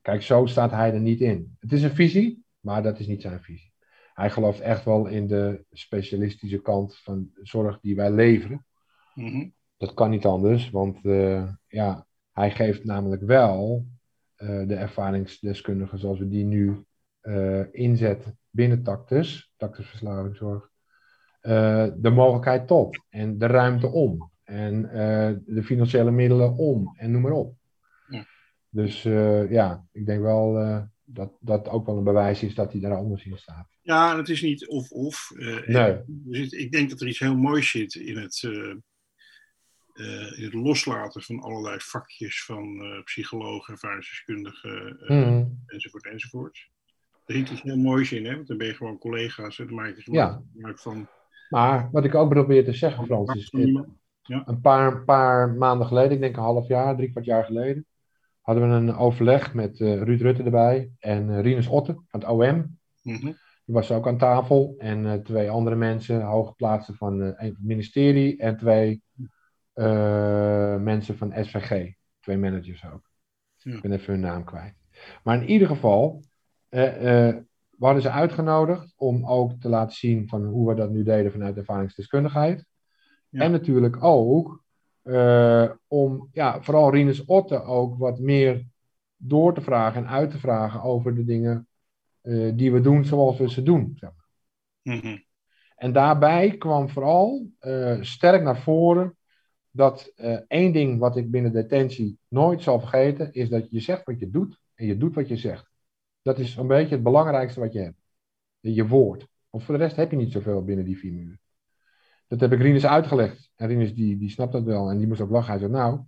Kijk, zo staat hij er niet in. Het is een visie, maar dat is niet zijn visie. Hij gelooft echt wel in de specialistische kant van zorg die wij leveren. Mhm. Dat kan niet anders, want eh, ja, hij geeft namelijk wel eh, de ervaringsdeskundigen zoals we die nu eh, inzetten binnen Tactus, Tactus Verslavingszorg, eh, de mogelijkheid tot en de ruimte om en eh, de financiële middelen om en noem maar op. Ja. Dus eh, ja, ik denk wel eh, dat dat ook wel een bewijs is dat hij daar anders in staat. Ja, het is niet of-of. eh, Nee. ik denk dat er iets heel moois zit in het, eh, het loslaten van allerlei vakjes van eh psychologen, ervaringsdeskundigen, eh, Mhm. enzovoort, enzovoort. Er zit iets heel moois in, hè? want dan ben je gewoon collega's. Hè? Dan maak je Ja. gebruik van, Maar wat ik ook probeer te zeggen, Frans, is iemand. een paar, paar maanden geleden, ik denk een half jaar, drie kwart jaar geleden, hadden we een overleg met Ruud Rutte erbij en Rinus Otte van het OM. Mhm. Die was ook aan tafel. En twee andere mensen, hooggeplaatsten van het ministerie en twee mensen van SVG. Twee managers ook. Ja. Ik ben even hun naam kwijt. Maar in ieder geval, eh, eh, we hadden ze uitgenodigd om ook te laten zien van hoe we dat nu deden vanuit ervaringsdeskundigheid. Ja. En natuurlijk ook eh, om, ja, vooral Rinus Otte ook wat meer door te vragen en uit te vragen over de dingen eh, die we doen zoals we ze doen. Zeg maar. Mhm. En daarbij kwam vooral eh, sterk naar voren dat eh, één ding wat ik binnen detentie nooit zal vergeten, is dat je zegt wat je doet en je doet wat je zegt. Dat is een beetje het belangrijkste wat je hebt. Je woord. Want voor de rest heb je niet zoveel binnen die vier muren. Dat heb ik Rinus uitgelegd. En Rinus die, die snapt dat wel. En die moest ook lachen. Hij zei, nou,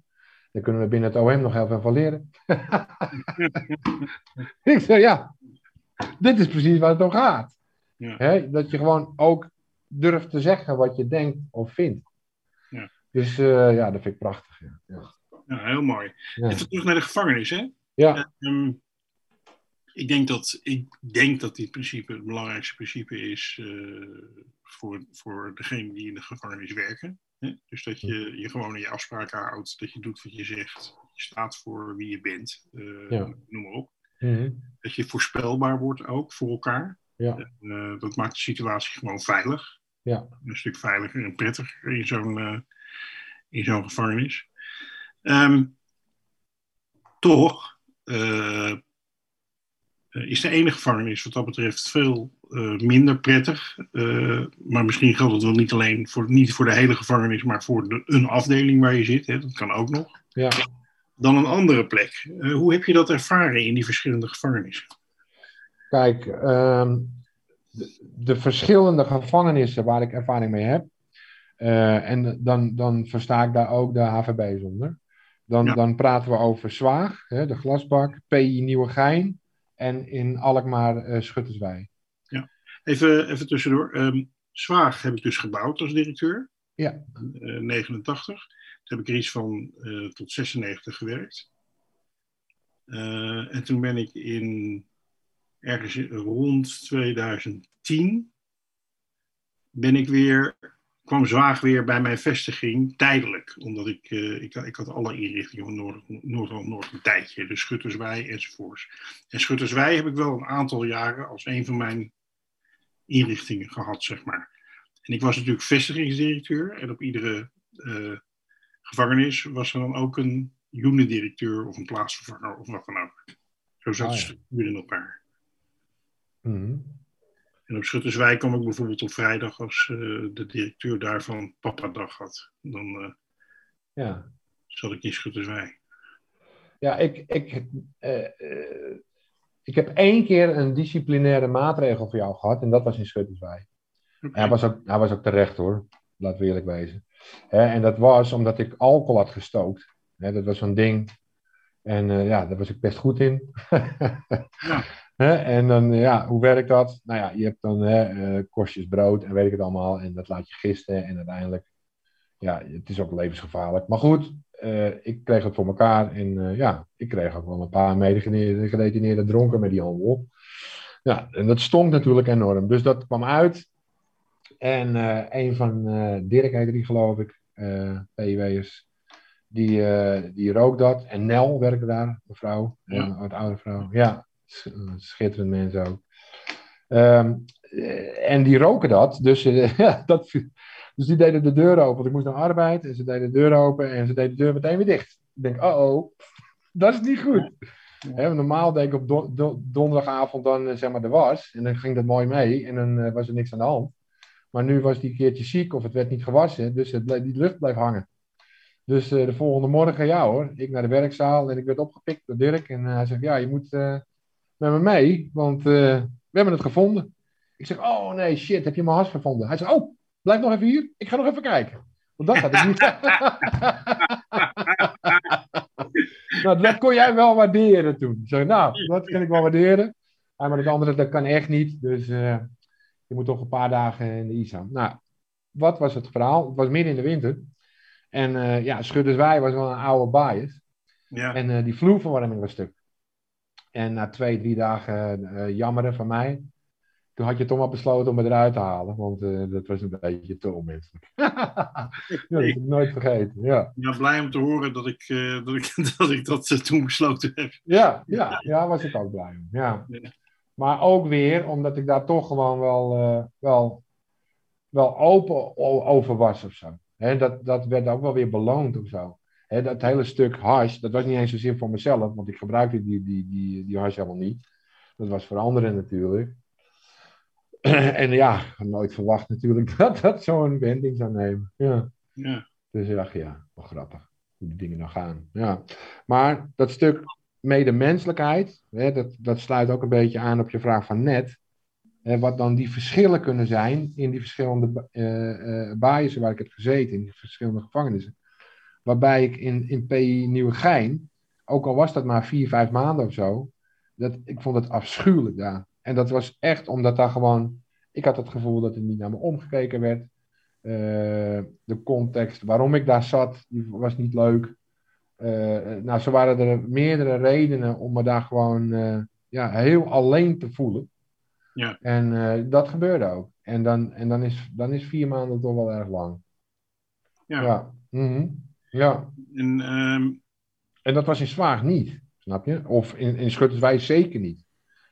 daar kunnen we binnen het OM nog heel veel van leren. [LAUGHS] ik zei, ja, dit is precies waar het om gaat. Ja. Dat je gewoon ook durft te zeggen wat je denkt of vindt. Dus eh, ja, dat vind ik prachtig. Ja. Ja. Ja, heel mooi. Even terug naar de gevangenis, hè? Ja. Ehm, ik, denk dat, ik denk dat dit principe het belangrijkste principe is eh, voor, voor degenen die in de gevangenis werken. Hè? Dus dat je je gewoon aan je afspraken houdt, dat je doet wat je zegt, je staat voor wie je bent, eh, Ja. noem maar op. Mhm. Dat je voorspelbaar wordt ook voor elkaar. Ja. Dat maakt de situatie gewoon veilig. Ja. Een stuk veiliger en prettiger in zo'n in zo'n gevangenis. Ehm, toch eh, is de ene gevangenis wat dat betreft veel eh, minder prettig. Eh, maar misschien geldt het wel niet alleen voor, niet voor de hele gevangenis, maar voor de, een afdeling waar je zit. Hè, dat kan ook nog. ja. Dan een andere plek. Eh, hoe heb je dat ervaren in die verschillende gevangenissen? Kijk, ehm, de, de verschillende gevangenissen waar ik ervaring mee heb, eh, en dan, dan versta ik daar ook de HVB zonder. Dan, Ja. dan praten we over Zwaag, hè, de glasbak, PI Nieuwegein en in Alkmaar eh Schutterswijk. Even, even tussendoor. Ehm, Zwaag heb ik dus gebouwd als directeur. Ja. Eh, 89. Toen heb ik er iets van tot 96 gewerkt. En toen ben ik in ergens rond 2010 ben ik weer kwam Zwaag weer bij mijn vestiging, tijdelijk. Omdat ik, eh, ik, ik had alle inrichtingen van Noord, Noord, Noord een tijdje. Dus Schutterswij enzovoorts. En Schutterswij heb ik wel een aantal jaren als een van mijn inrichtingen gehad, zeg maar. En ik was natuurlijk vestigingsdirecteur. En op iedere eh, gevangenis was er dan ook een unit-directeur of een plaatsvervanger of wat dan ook. Zo zat Ah, de ja. structuur in elkaar. Mhm. En op Schutterswijk kwam ik bijvoorbeeld op vrijdag als eh, de directeur daarvan Papa-dag had. Dan eh, Ja. zat ik in Schutterswijk. Ja, ik, ik, eh, ik heb één keer een disciplinaire maatregel voor jou gehad en dat was in Schutterswijk. Hij was, ook, hij was ook terecht hoor, laten we eerlijk wezen. Hè, en dat was omdat ik alcohol had gestookt. Hè, dat was zo'n ding. En eh, ja, daar was ik best goed in. [LAUGHS] Ja. [LAUGHS] En dan, ja, hoe werkt dat? Nou ja, je hebt dan hè, eh, kostjes brood en weet ik het allemaal. En dat laat je gisten. En uiteindelijk, ja, het is ook levensgevaarlijk. Maar goed, eh, ik kreeg het voor elkaar. En eh, ja, ik kreeg ook wel een paar medegedetineerden dronken met die handel. Ja, en dat stonk natuurlijk enorm. Dus dat kwam uit. En eh, een van eh, Dirk heette die, geloof ik, eh PW'ers, die, eh, die rook dat. En Nel werkte daar, mevrouw, Ja. een wat oude vrouw. Ja, sch- een schitterend mens ook. Ehm, eh, en die roken dat, dus, eh, [LAUGHS] ja, dat, dus die deden de deur open. Want ik moest naar arbeid en ze deden de deur open en ze deden de deur meteen weer dicht. Ik denk, oh oh, [LAUGHS] dat is niet goed. Normaal deed ik op don- don- donderdagavond dan zeg maar de was. En dan ging dat mooi mee en dan was er niks aan de hand. Maar nu was die een keertje ziek of het werd niet gewassen. Dus het die lucht bleef hangen. Dus eh, de volgende morgen, ja hoor, ik naar de werkzaal en ik werd opgepikt door Dirk. En eh, hij zegt, ja, je moet eh, met me mee, want we hebben het gevonden. Ik zeg, oh nee, shit, heb je mijn has gevonden? Hij zegt, oh, blijf nog even hier, ik ga nog even kijken. Want dat had ik niet. [LAUGHS] nou, dat kon jij wel waarderen toen. Zeg, nou, dat kan ik wel waarderen. Maar het andere, dat kan echt niet. Dus je moet toch een paar dagen in de ISAM. Nou, wat was het verhaal? Het was midden in de winter. En eh ja, Schutterswij was wel een oude bias. Ja, En eh, die vloerverwarming was stuk. En na twee, drie dagen eh, jammeren van mij, toen had je toch maar besloten om het eruit te halen. Want dat was een beetje te onmenselijk. ja, [LAUGHS] dat heb ik nooit vergeten. Ja, ja, blij om te horen dat ik [LAUGHS] dat, ik, dat, ik dat toen besloten heb. ja, ja, ja was ik ook blij om. Ja. Ja. Maar ook weer omdat ik daar toch gewoon wel, wel, wel open over was of zo. Hè, dat, dat werd ook wel weer beloond of zo. Dat hele stuk hash, dat was niet eens zozeer voor mezelf, want ik gebruikte die, die, die, die hash helemaal niet. Dat was voor anderen natuurlijk. [CLEARS THROAT] en ja, nooit verwacht natuurlijk [LAUGHS] dat dat zo'n wending zou nemen. Ja. Ja, Dus ik dacht, ja, wel grappig hoe die dingen nou gaan. Ja. Maar dat stuk medemenselijkheid, hè, dat, dat sluit ook een beetje aan op je vraag van net. Hè, wat dan die verschillen kunnen zijn in die verschillende eh eh biasen waar ik heb gezeten, in die verschillende gevangenissen. Waarbij ik in, in PI Nieuwegein, ook al was dat maar vier, vijf maanden of zo, dat, ik vond het afschuwelijk daar. En dat was echt omdat daar gewoon, ik had het gevoel dat er niet naar me omgekeken werd. Eh, de context waarom ik daar zat, die was niet leuk. Eh, nou, zo waren er meerdere redenen om me daar gewoon eh, ja, heel alleen te voelen. Ja. En eh, dat gebeurde ook. En, dan, en dan, is, dan is vier maanden toch wel erg lang. ja. Ja. Mhm. ja. En ehm, En dat was in Zwaag niet, snap je? Of in, in Schutterswijk zeker niet.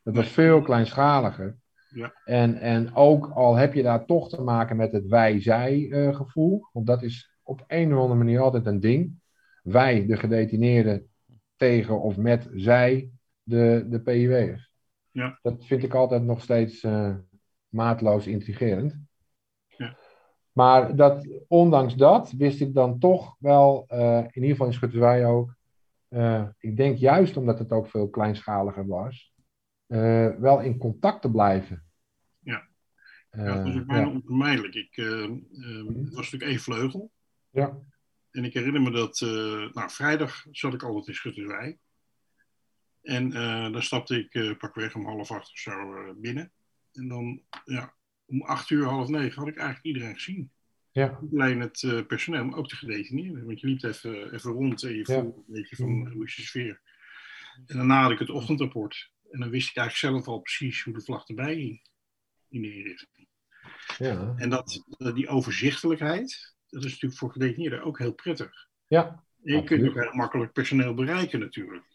Dat was veel kleinschaliger. Ja. En, en ook al heb je daar toch te maken met het wij-zij eh, gevoel, want dat is op een of andere manier altijd een ding. Wij, de gedetineerden, tegen of met zij, de, de PIW'ers. Ja. Dat vind ik altijd nog steeds eh, maatloos intrigerend. Ja. Maar dat, ondanks dat wist ik dan toch wel, eh, in ieder geval in Schutterswijk ook, eh, ik denk juist omdat het ook veel kleinschaliger was, wel in contact te blijven. Ja. Ja, dat was ook bijna ja. onvermijdelijk. Ik, het was natuurlijk één vleugel. Ja. En ik herinner me dat, nou, vrijdag zat ik altijd in Schutterswijk. En eh dan stapte ik eh, pakweg om half acht of zo eh, binnen. En dan, ja, om acht uur, half negen had ik eigenlijk iedereen gezien. Ja. Niet alleen het personeel, maar ook de gedetineerden. Want je liep even, even rond en je Ja. voelde een beetje van hoe is de sfeer. En daarna had ik het ochtendrapport. En dan wist ik eigenlijk zelf al precies hoe de vlag erbij hing in de inrichting. Ja, En dat, die overzichtelijkheid, dat is natuurlijk voor gedetineerden ook heel prettig. ja. En je kunt ook heel makkelijk personeel bereiken natuurlijk.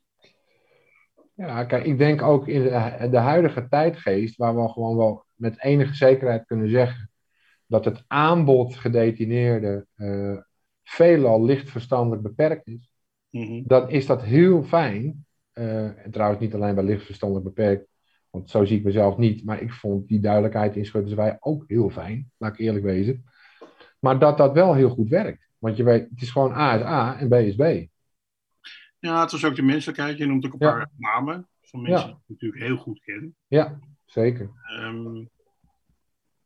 Ja, kijk, ik denk ook in de, de huidige tijdgeest, waar we gewoon wel met enige zekerheid kunnen zeggen dat het aanbod gedetineerden eh veelal licht verstandelijk beperkt is, Mhm. dan is dat heel fijn. Eh, en trouwens niet alleen bij licht verstandelijk beperkt, want zo zie ik mezelf niet, maar ik vond die duidelijkheid in Schutterswij ook heel fijn, laat ik eerlijk wezen. Maar dat dat wel heel goed werkt. Want je weet, het is gewoon A is A en B is B. Ja, het was ook de menselijkheid. Je noemt ook een Ja. paar namen van mensen die ik natuurlijk heel goed ken. Ja, zeker. Ehm,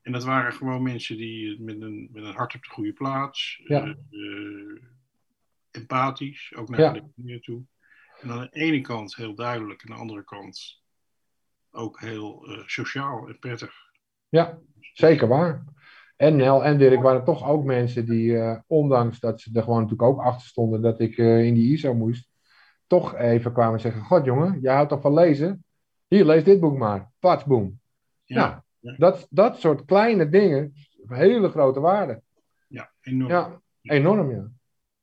en dat waren gewoon mensen die met een, met een hart op de goede plaats, Ja. eh, eh, empathisch, ook naar Ja. de gedetineerden toe. En aan de ene kant heel duidelijk, en aan de andere kant ook heel eh, sociaal en prettig. Ja, zeker waar. En Nel en Dirk waren toch ook mensen die, ondanks dat ze er gewoon natuurlijk ook achter stonden dat ik in die ISO moest, toch even kwamen zeggen: God jongen, jij houdt toch van lezen? Hier, lees dit boek maar. Pats, boom. Ja, Ja, dat, dat soort kleine dingen, hele grote waarde. ja enorm. Ja, enorm ja.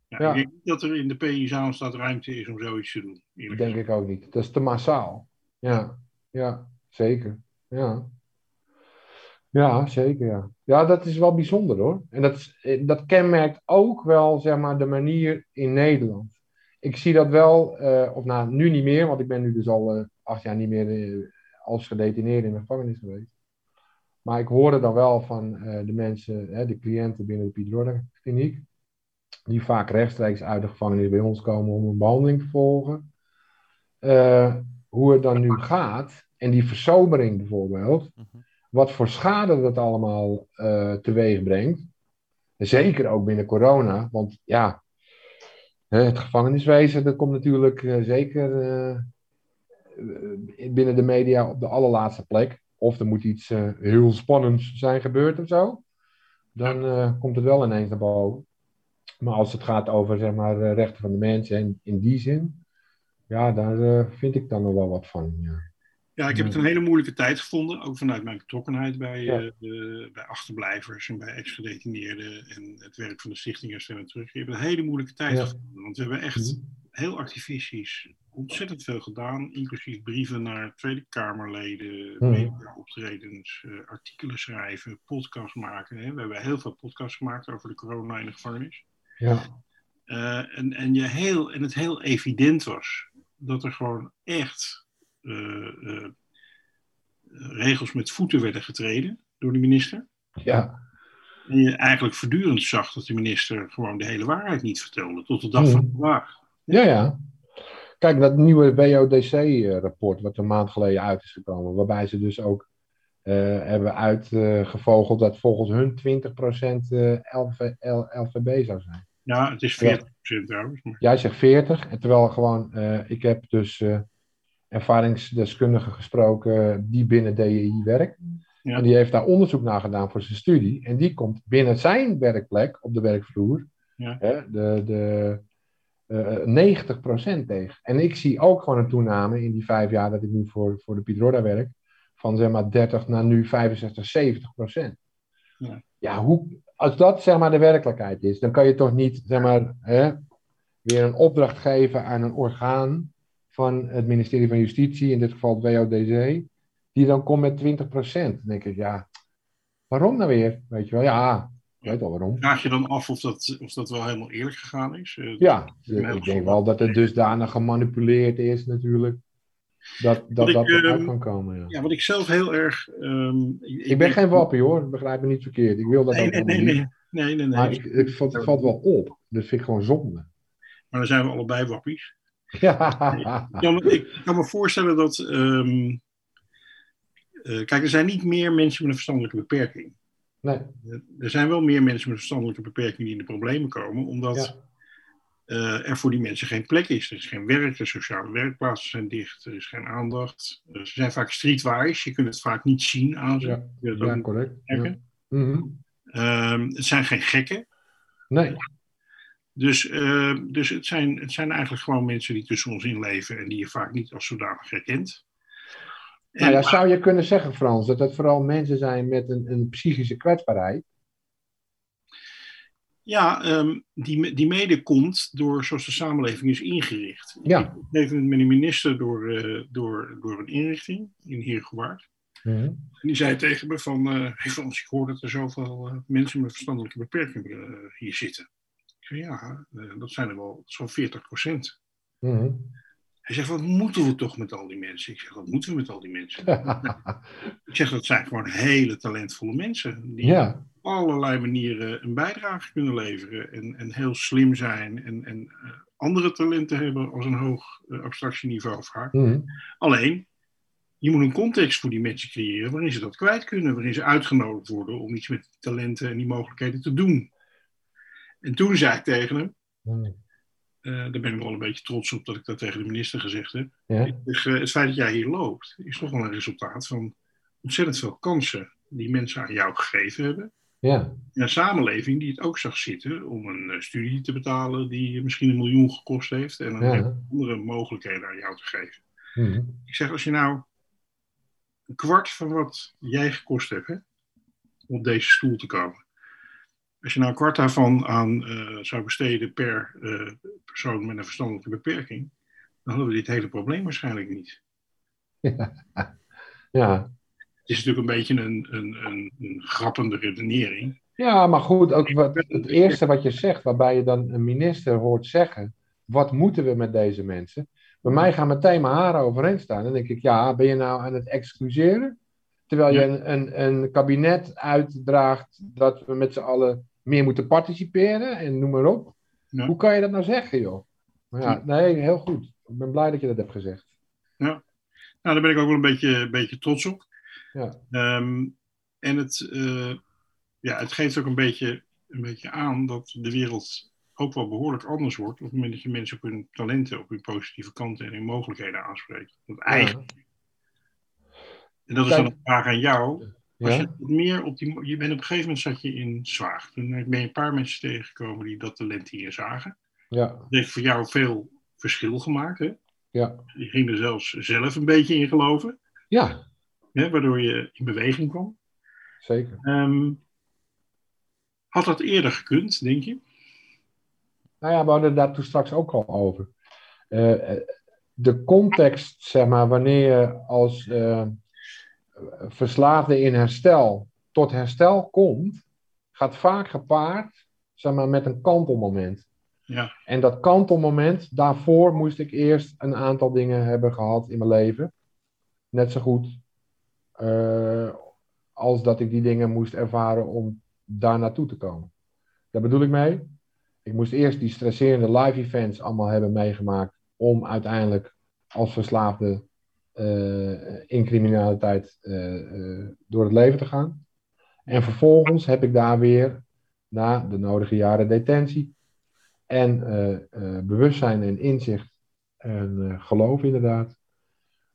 Ja, ja. Ik denk niet dat er in de PI-Zaanstad ruimte is om zoiets te doen. eerlijk Denk ik ook niet. Dat is te massaal. Ja, ja, zeker. Ja. Ja, zeker ja. Ja, dat is wel bijzonder hoor. En dat, is- eh, dat kenmerkt ook wel, zeg maar, de manier in Nederland. Ik zie dat wel, eh, of nou, nu niet meer, want ik ben nu dus al eh, acht jaar niet meer eh, als gedetineerde in de gevangenis geweest. Maar ik hoorde dan wel van de mensen, hè, de cliënten binnen de Piet Roda kliniek, die vaak rechtstreeks uit de gevangenis bij ons komen om een behandeling te volgen. Hoe het dan nu gaat, en die verzomering bijvoorbeeld, wat voor schade dat allemaal teweeg brengt. Zeker ook binnen corona, want ja, het gevangeniswezen, dat komt natuurlijk eh, zeker eh, binnen de media op de allerlaatste plek. Of er moet iets eh, heel spannends zijn gebeurd of zo. Dan komt het wel ineens naar boven. Maar als het gaat over zeg maar, rechten van de mensen en in die zin, ja, daar vind ik dan nog wel wat van. Ja. Ja, ik heb het een hele moeilijke tijd gevonden, ook vanuit mijn betrokkenheid bij, Ja. eh, de- bij achterblijvers en bij ex-gedetineerden en het werk van de stichting Herstel en Terug. Ik heb een hele moeilijke tijd Ja. gevonden, want we hebben echt heel activistisch ontzettend veel gedaan, inclusief brieven naar Tweede Kamerleden, Mhm. media-optredens, eh, artikelen schrijven, podcasts maken. Hè. We hebben heel veel podcasts gemaakt over de corona in de gevangenis. Ja, Eh, en, en, je heel, en het heel evident was dat er gewoon echt regels met voeten werden getreden door de minister. ja, En je eigenlijk voortdurend zag dat de minister gewoon de hele waarheid niet vertelde, tot de dag van Mhm. vandaag. ja, ja. Kijk, dat nieuwe WODC-rapport, wat een maand geleden uit is gekomen, waarbij ze dus ook eh, hebben uitgevogeld dat volgens hun 20% eh LV, L- LVB zou zijn. Ja, het is 40% trouwens. Maar, Jij zegt 40, en terwijl gewoon, eh, ik heb dus eh ervaringsdeskundigen gesproken die binnen DEI werkt. Ja. En die heeft daar onderzoek naar gedaan voor zijn studie. En die komt binnen zijn werkplek op de werkvloer Ja. hè, de, de, eh 90% tegen. En ik zie ook gewoon een toename in die vijf jaar dat ik nu voor, voor de Piet Roda werk. Van zeg maar 30 naar nu 65, 70 procent. Ja. Ja, hoe, als dat zeg maar de werkelijkheid is, dan kan je toch niet zeg maar hè, weer een opdracht geven aan een orgaan van het ministerie van Justitie, in dit geval het WODC, die dan komt met 20 procent. Dan denk ik, ja, waarom nou weer? Weet je wel, ja, ik weet wel waarom. vraag je dan af of dat, of dat wel helemaal eerlijk gegaan is? Eh, Ja, ik denk wel dat het dusdanig gemanipuleerd is natuurlijk. Dat dat, Wat ik, dat eruit ehm, kan komen, ja. Ja, wat ik zelf heel erg. ehm, Ik ben geen wappie hoor, begrijp me niet verkeerd. Ik wil dat Nee, ook nee, nee, helemaal nee. niet. Nee, nee, nee. Maar ik, ik, valt- het valt wel op. Dat vind ik gewoon zonde. Maar dan zijn we allebei wappies. Ja, ik kan me voorstellen dat. ehm, eh, kijk, er zijn niet meer mensen met een verstandelijke beperking. nee, Er zijn wel meer mensen met een verstandelijke beperking die in de problemen komen, omdat ja, eh, er voor die mensen geen plek is. Er is geen werk, de sociale werkplaatsen zijn dicht, er is geen aandacht. Eh, ze zijn vaak streetwise, je kunt het vaak niet zien aan ze. ja, correct. Ja. Mhm. Ehm, het zijn geen gekken. Nee, Dus, eh, dus het, zijn, het zijn eigenlijk gewoon mensen die tussen ons in leven en die je vaak niet als zodanig herkent. Nou ja, zou je kunnen zeggen, Frans, dat het vooral mensen zijn met een, een psychische kwetsbaarheid? Ja, ehm, die, die mede komt door zoals de samenleving is ingericht. Ja. Ik even met een minister door, eh, door, door een inrichting in Heergewaard. Mhm. En die zei tegen me van, eh hey Frans, ik hoor dat er zoveel mensen met verstandelijke beperkingen hier zitten. Ik zei, ja, eh, dat zijn er wel zo'n 40 procent. Mhm. Hij zegt, wat moeten we toch met al die mensen? Ik zeg, wat moeten we met al die mensen? [LAUGHS] Ik zeg, dat zijn gewoon hele talentvolle mensen. Die ja, op allerlei manieren een bijdrage kunnen leveren. En, en heel slim zijn. En, en eh, andere talenten hebben als een hoog eh, abstractieniveau vaak. Mhm. Alleen, je moet een context voor die mensen creëren waarin ze dat kwijt kunnen. Waarin ze uitgenodigd worden om iets met die talenten en die mogelijkheden te doen. En toen zei ik tegen hem, Mhm. eh, daar ben ik wel een beetje trots op dat ik dat tegen de minister gezegd heb. ja. Ik zeg, eh, het feit dat jij hier loopt, is toch wel een resultaat van ontzettend veel kansen die mensen aan jou gegeven hebben. ja. En een samenleving die het ook zag zitten om een eh, studie te betalen die misschien een miljoen gekost heeft en Ja. andere mogelijkheden aan jou te geven. Mhm. Ik zeg, als je nou een kwart van wat jij gekost hebt hè, om op deze stoel te komen. Als je nou een kwart daarvan aan eh, zou besteden per eh, persoon met een verstandelijke beperking, dan hadden we dit hele probleem waarschijnlijk niet. ja. Het is natuurlijk een beetje een, een, een, een grappende redenering. Ja, maar goed, ook wat, het eerste wat je zegt, waarbij je dan een minister hoort zeggen, wat moeten we met deze mensen? Bij mij gaan meteen mijn haren overeind staan. Dan denk ik, ja, ben je nou aan het excluseren? Terwijl je Ja. een, een, een kabinet uitdraagt dat we met z'n allen meer moeten participeren en noem maar op. Ja. Hoe kan je dat nou zeggen, joh? Maar ja, nee, heel goed. Ik ben blij dat je dat hebt gezegd. Nou, daar ben ik ook wel een beetje, een beetje trots op. Ja. Ehm, en het, eh, ja, het geeft ook een beetje, een beetje aan dat de wereld ook wel behoorlijk anders wordt op het moment dat je mensen op hun talenten, op hun positieve kanten en hun mogelijkheden aanspreekt. Dat eigenlijk, en dat is dan een vraag aan jou. Als Ja? je wat meer op die, je bent op een gegeven moment zat je in Zwaag. Toen ben je een paar mensen tegengekomen die dat talent hier zagen. Ja, Dat heeft voor jou veel verschil gemaakt. Hè? ja, Je ging er zelfs zelf een beetje in geloven. ja, Hè, waardoor je in beweging kwam. zeker. Ehm, had dat eerder gekund, denk je? Nou ja, we hadden daar toen straks ook al over. Eh, eh, de context, zeg maar, wanneer je als eh, verslaafde in herstel tot herstel komt, gaat vaak gepaard zeg maar, met een kantelmoment. Ja. En dat kantelmoment, daarvoor moest ik eerst een aantal dingen hebben gehad in mijn leven. Net zo goed eh, als dat ik die dingen moest ervaren om daar naartoe te komen. Daar bedoel ik mee. Ik moest eerst die stresserende live events allemaal hebben meegemaakt om uiteindelijk als verslaafde in criminaliteit eh, eh, door het leven te gaan. En vervolgens heb ik daar weer na de nodige jaren detentie en eh, eh, bewustzijn en inzicht en eh, geloof inderdaad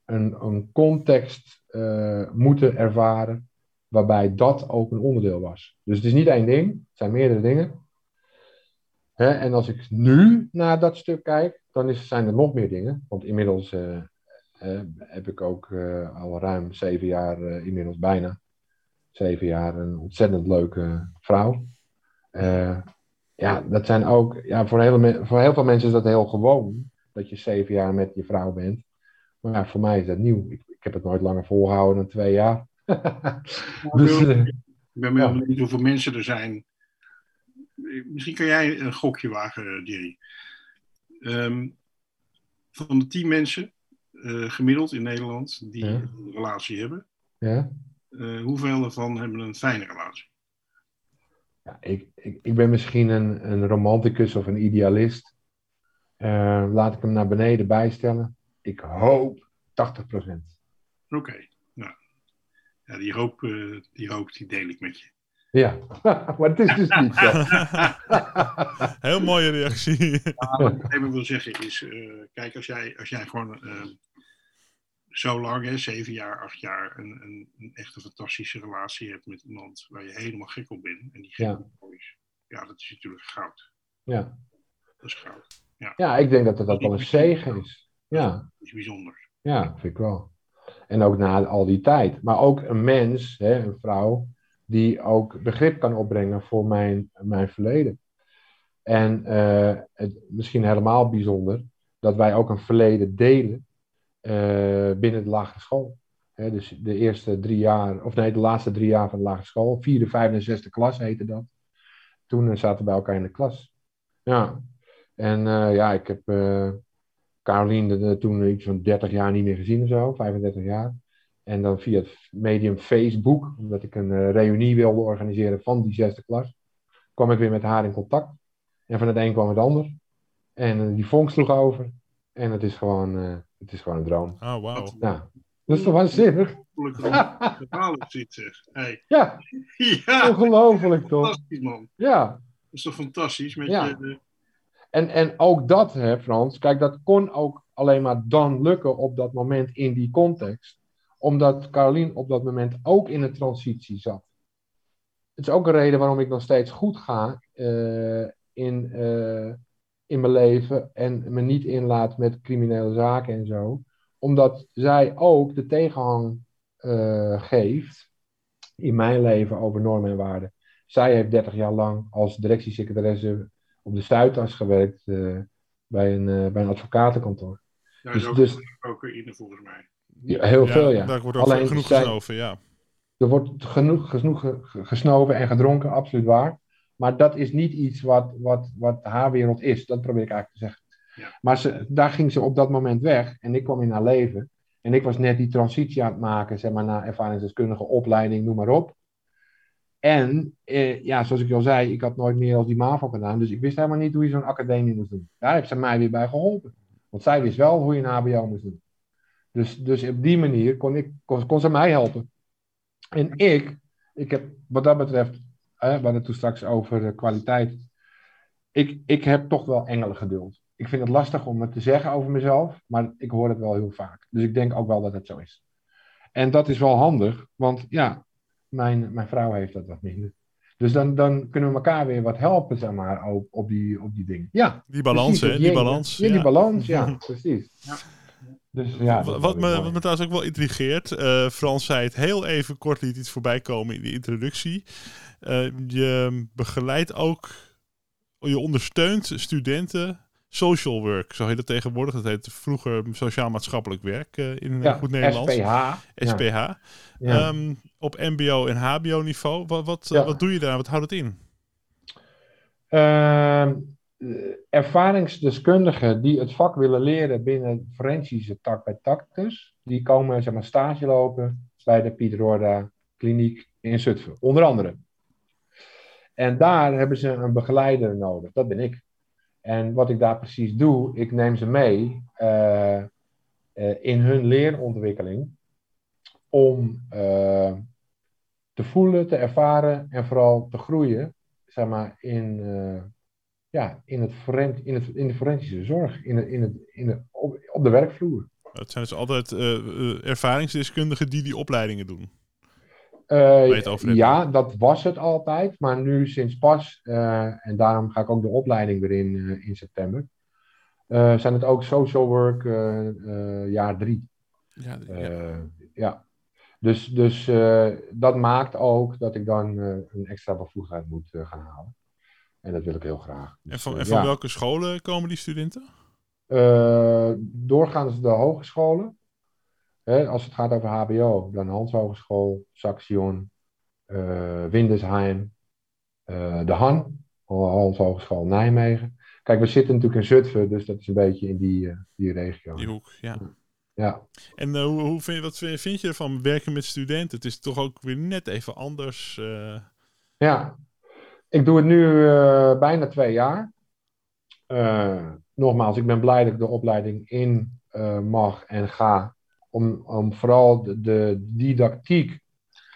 een, een context eh, moeten ervaren waarbij dat ook een onderdeel was. Dus het is niet één ding, het zijn meerdere dingen. En als ik nu naar dat stuk kijk, dan is, zijn er nog meer dingen. Want inmiddels eh, eh, heb ik ook eh, al ruim zeven jaar, eh, inmiddels bijna zeven jaar, een ontzettend leuke vrouw. Eh, ja, dat zijn ook, ja, voor, hele, me- voor heel veel mensen is dat heel gewoon, dat je zeven jaar met je vrouw bent. Maar ja, voor mij is dat nieuw. Ik, ik heb het nooit langer volgehouden dan twee jaar. [LAUGHS] [LAUGHS] dus, eh, Ik ben wel ja. benieuwd hoeveel mensen er zijn. Misschien kan jij een gokje wagen, Jerry. Ehm, van de tien mensen, eh, gemiddeld in Nederland, die Ja. een relatie hebben, ja. eh, hoeveel ervan hebben een fijne relatie? Ja, ik, ik, ik ben misschien een, een romanticus of een idealist. Eh, laat ik hem naar beneden bijstellen. Ik hoop 80%. Oké, nou. Ja, die hoop, eh, die hoop die deel ik met je. Ja, [LAUGHS] maar het is dus niet zo. [LAUGHS] Heel mooie reactie. Wat ik even wil zeggen is, eh, kijk, als jij, als jij gewoon zo lang, hè, zeven jaar, acht jaar, een, een, een echte fantastische relatie hebt met iemand waar je helemaal gek op bent en die gek Ja. is, ja, dat is natuurlijk goud. Ja. Dat is goud. ja, ik denk dat het ook wel een zegen is. Ja, Dat is bijzonder. ja, vind ik wel. En ook na al die tijd. Maar ook een mens, hè, een vrouw, die ook begrip kan opbrengen voor mijn, mijn verleden. En uh, het, misschien helemaal bijzonder dat wij ook een verleden delen binnen de lagere school. Dus de eerste drie jaar, of nee, de laatste drie jaar van de lagere school, vierde, vijfde en zesde klas heette dat. Toen uh, zaten we bij elkaar in de klas. Ja, en ja, ik heb Caroline toen iets van 30 jaar niet meer gezien of zo, 35 jaar. En dan via het medium Facebook, omdat ik een uh, reunie wilde organiseren van die zesde klas, kwam ik weer met haar in contact. En van het een kwam het ander. En uh, die vonk sloeg over. En het is gewoon, uh, het is gewoon een droom. Oh, wauw. Ja. Dat is toch waanzinnig? Hey. [LAUGHS] Ja. ja, ongelooflijk toch? fantastisch man. Ja. Dat is toch fantastisch? Met Ja. je, En, en ook dat, hè, Frans, kijk, dat kon ook alleen maar dan lukken op dat moment in die context. Omdat Carolien op dat moment ook in een transitie zat. Het is ook een reden waarom ik nog steeds goed ga eh, in, eh, in mijn leven en me niet inlaat met criminele zaken en zo. Omdat zij ook de tegenhang eh, geeft in mijn leven over normen en waarden. Zij heeft 30 jaar lang als directiesecretaresse op de Zuidas gewerkt eh, bij, een, eh, bij een advocatenkantoor. daar Dus- is ook dus- ook in volgens mij. Ja, heel veel, ja. Daar wordt ook Alleen genoeg zij- gesnoven, ja. Er wordt genoeg, genoeg ge- ge- gesnoven en gedronken, absoluut waar. Maar dat is niet iets wat, wat, wat haar wereld is. Dat probeer ik eigenlijk te zeggen. Ja. Maar ze, daar ging ze op dat moment weg. En ik kwam in haar leven. En ik was net die transitie aan het maken, zeg maar, naar ervaringsdeskundige opleiding, noem maar op. En eh, ja, zoals ik al zei, ik had nooit meer als die MAVO gedaan. Dus ik wist helemaal niet hoe je zo'n academie moest doen. Daar heeft ze mij weer bij geholpen. Want zij wist wel hoe je een HBO moest doen. Dus, dus op die manier kon, ik, kon, kon ze mij helpen. En ik, ik heb wat dat betreft, we hadden het toen straks over kwaliteit. Ik, ik heb toch wel engelengeduld. Ik vind het lastig om het te zeggen over mezelf, maar ik hoor het wel heel vaak. Dus ik denk ook wel dat het zo is. En dat is wel handig, want ja, mijn, mijn vrouw heeft dat wat minder. Dus dan, dan kunnen we elkaar weer wat helpen, zeg maar, op, op, die, op die dingen. Ja, Die balans, hè? Die balans. Ja, die balans, ja, [LAUGHS] precies. Ja. Dus, ja, Wat, me, wat me trouwens ook wel intrigeert, eh, Frans zei het heel even kort, liet iets voorbij komen in de introductie. Eh, je begeleidt ook, je ondersteunt studenten social work, zo heet dat tegenwoordig. Dat heet vroeger sociaal-maatschappelijk werk eh, in ja, goed Nederlands. SPH. SPH. ja. Ehm, op mbo en hbo niveau. Wat, wat, wat doe je daar? Wat houdt het in? Eh, ervaringsdeskundigen die het vak willen leren binnen forensische tak bij tactus, die komen zeg maar, stage lopen bij de Piet Roorda kliniek in Zutphen, onder andere. En daar hebben ze een begeleider nodig, dat ben ik. En wat ik daar precies doe, ik neem ze mee eh, eh, in hun leerontwikkeling om te voelen, te ervaren en vooral te groeien zeg maar, in, ja, in, het forent, in, het, in de forensische zorg, in het, in het, in de, op, op de werkvloer. Het zijn dus altijd eh, eh, ervaringsdeskundigen die die opleidingen doen. Eh, het hebt. ja, dat was het altijd, maar nu sinds pas, eh, en daarom ga ik ook de opleiding weer in eh, in september, eh, zijn het ook social work eh, eh, jaar drie. Ja, ja. Eh, ja. Dus, dus eh, dat maakt ook dat ik dan een extra bevoegdheid moet gaan halen. En dat wil ik heel graag. En Dus, van, eh, en van ja. welke scholen komen die studenten? Eh, doorgaans de hogescholen. Hè, als het gaat over HBO, dan Hans Hogeschool, Saxion, eh, Windesheim, de Han, Hans Hogeschool Nijmegen. Kijk, we zitten natuurlijk in Zutphen, dus dat is een beetje in die, die regio. Die hoek, ja. Ja. En hoe, hoe vind, je- wat vind je ervan werken met studenten? Het is toch ook weer net even anders. ja, ik doe het nu eh, bijna twee jaar. Eh, nogmaals, ik ben blij dat ik de opleiding in eh, mag en ga. Om, om vooral de, de didactiek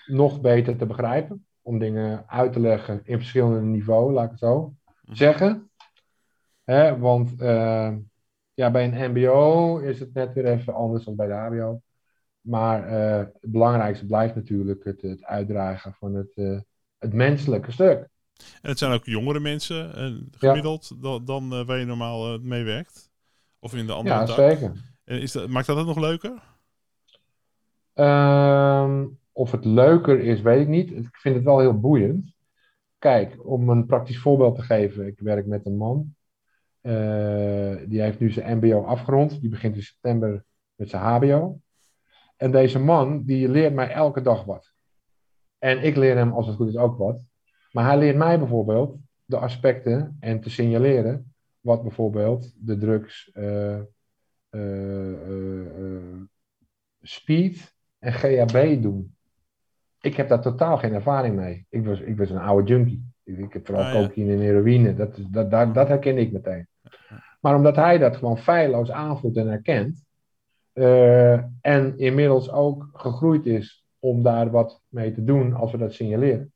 nog beter te begrijpen. Om dingen uit te leggen in verschillende niveaus, laat ik het zo zeggen. Hè, want ja, bij een MBO is het net weer even anders dan bij de HBO. Maar eh, het belangrijkste blijft natuurlijk het, het uitdragen van het, het menselijke stuk. En het zijn ook jongere mensen, eh, gemiddeld, dan, dan eh, waar je normaal eh, mee werkt. Of in de andere Ja, zeker. Is dat, maakt dat het nog leuker? Ehm, of het leuker is, weet ik niet. Ik vind het wel heel boeiend. Kijk, om een praktisch voorbeeld te geven. Ik werk met een man. Die heeft nu zijn MBO afgerond. Die begint in september met zijn HBO. En deze man, die leert mij elke dag wat. En ik leer hem, als het goed is, ook wat. Maar hij leert mij bijvoorbeeld de aspecten en te signaleren wat bijvoorbeeld de drugs uh, speed en GHB doen. Ik heb daar totaal geen ervaring mee. Ik was, ik was een oude junkie. Ik, ik heb vooral ah, cocaïne en heroïne. Dat, dat, dat, dat herken ik meteen. Maar omdat hij dat gewoon feilloos aanvoelt en herkent. En inmiddels ook gegroeid is om daar wat mee te doen als we dat signaleren.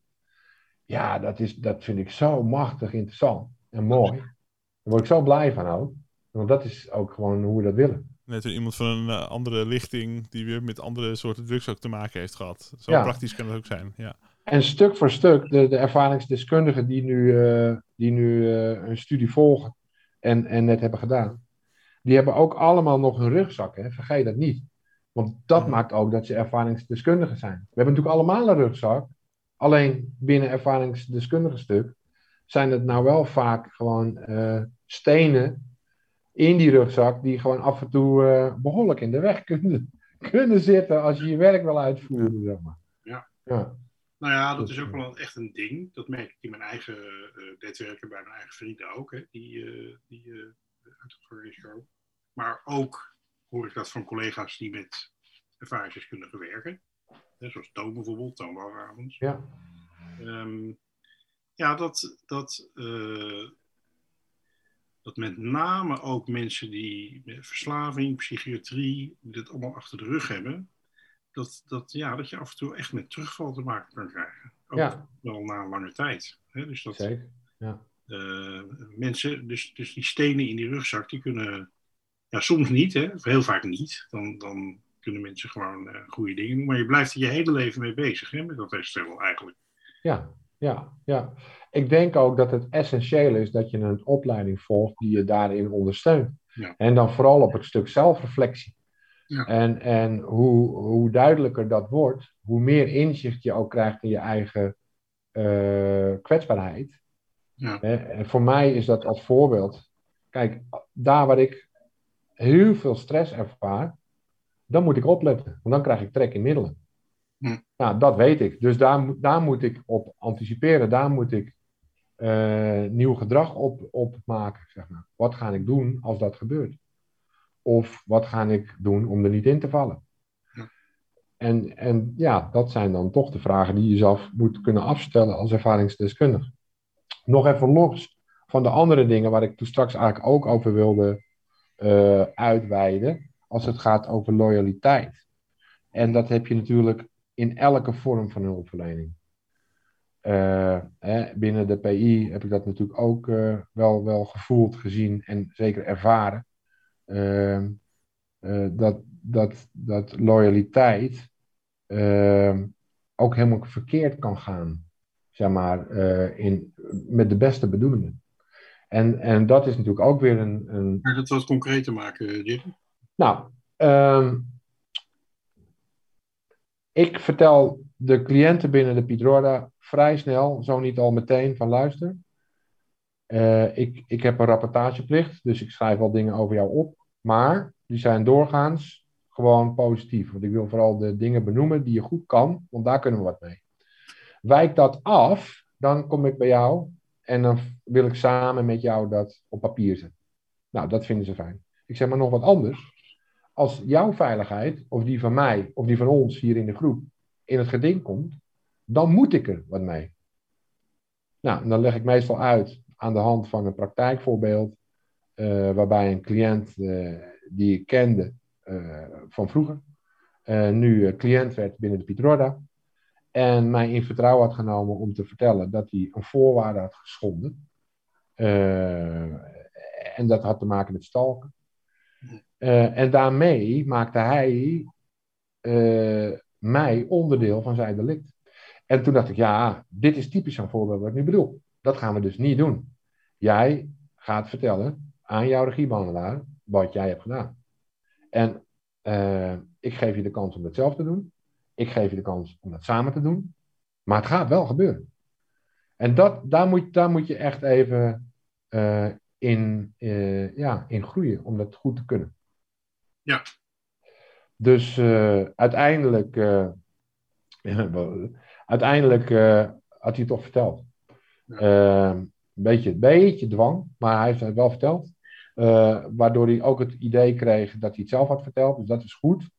Ja, dat, is, dat vind ik zo machtig interessant en mooi. Daar word ik zo blij van ook. Want dat is ook gewoon hoe we dat willen. Net weer iemand van een uh, andere lichting die weer met andere soorten drugs ook te maken heeft gehad. Zo ja. praktisch kan het ook zijn. Ja. En stuk voor stuk, de, de ervaringsdeskundigen die nu, uh, die nu uh, een studie volgen en, en net hebben gedaan, die hebben ook allemaal nog een rugzak. Hè? Vergeet dat niet. Want dat ja. maakt ook dat ze ervaringsdeskundigen zijn. We hebben natuurlijk allemaal een rugzak. Alleen binnen ervaringsdeskundige stuk zijn het nou wel vaak gewoon stenen in die rugzak die gewoon af en toe uh, behoorlijk in de weg [LAUGHS] kunnen, kunnen zitten als je je werk wil uitvoeren. Zeg maar. ja. ja. Nou ja, dat is ook wel echt een ding. Dat merk ik in mijn eigen uh, netwerken, bij mijn eigen vrienden ook, hè, die, uh, die uit het ratio. Maar ook hoor ik dat van collega's die met ervaringsdeskundigen werken. Zoals Toon bijvoorbeeld, Toon Walravens. Ja. Um, ja, dat, dat dat met name ook mensen die verslaving, psychiatrie, dit allemaal achter de rug hebben, dat, dat, ja, dat je af en toe echt met terugval te maken kan krijgen. Ook ja. wel na een lange tijd. Hè? Dus dat, Zeker, ja. Uh, mensen, dus, dus die stenen in die rugzak, die kunnen, ja, soms niet, hè, of heel vaak niet. Dan, dan kunnen mensen gewoon uh, goede dingen doen. Maar je blijft er je hele leven mee bezig, hè, met dat herstel eigenlijk. Ja, ja, ja. Ik denk ook dat het essentieel is dat je een opleiding volgt die je daarin ondersteunt. Ja. En dan vooral op het stuk zelfreflectie. Ja. En, en hoe, hoe duidelijker dat wordt, hoe meer inzicht je ook krijgt in je eigen uh, kwetsbaarheid. Ja. En voor mij is dat als voorbeeld. Kijk, daar waar ik heel veel stress ervaar, dan moet ik opletten. Want dan krijg ik trek in middelen. Hm. Nou, dat weet ik. Dus daar, daar moet ik op anticiperen. Daar moet ik uh, nieuw gedrag op, op maken. Zeg maar. Wat ga ik doen als dat gebeurt? Of wat ga ik doen om er niet in te vallen? Ja. En, en ja, dat zijn dan toch de vragen die je zelf moet kunnen afstellen als ervaringsdeskundige. Nog even los van de andere dingen waar ik toen straks eigenlijk ook over wilde uh, uitweiden. Als het gaat over loyaliteit. En dat heb je natuurlijk in elke vorm van hulpverlening. Hè, binnen de PI heb ik dat natuurlijk ook uh, wel, wel gevoeld, gezien en zeker ervaren. Uh, dat, dat, dat loyaliteit ook helemaal verkeerd kan gaan, zeg maar, in, met de beste bedoelingen. En, en dat is natuurlijk ook weer een. een... Je dat wat concreter maken, Jerry? Nou, um, ik vertel de cliënten binnen de Pidroda vrij snel, zo niet al meteen, van luister. Uh, ik, ik heb een rapportageplicht, dus ik schrijf al dingen over jou op. Maar die zijn doorgaans gewoon positief. Want ik wil vooral de dingen benoemen die je goed kan, want daar kunnen we wat mee. Wijk dat af, dan kom ik bij jou en dan wil ik samen met jou dat op papier zetten. Nou, dat vinden ze fijn. Ik zeg maar nog wat anders als jouw veiligheid, of die van mij, of die van ons hier in de groep, in het geding komt, dan moet ik er wat mee. Nou, dan leg ik meestal uit aan de hand van een praktijkvoorbeeld, uh, waarbij een cliënt uh, die ik kende uh, van vroeger, nu cliënt werd binnen de Pietroda, en mij in vertrouwen had genomen om te vertellen dat hij een voorwaarde had geschonden. en dat had te maken met stalken. Uh, en daarmee maakte hij uh, mij onderdeel van zijn delict. En toen dacht ik, ja, dit is typisch een voorbeeld wat ik nu bedoel. Dat gaan we dus niet doen. Jij gaat vertellen aan jouw regiebehandelaar wat jij hebt gedaan. En uh, ik geef je de kans om dat zelf te doen. Ik geef je de kans om dat samen te doen. Maar het gaat wel gebeuren. En dat, daar, moet, daar moet je echt even eh, in, eh, ja, in groeien om dat goed te kunnen. Ja. Dus eh, uiteindelijk, eh, [LAUGHS] uiteindelijk eh, had hij het toch verteld. Een beetje, beetje dwang, maar hij heeft het wel verteld. Waardoor hij ook het idee kreeg dat hij het zelf had verteld. Dus dat is goed.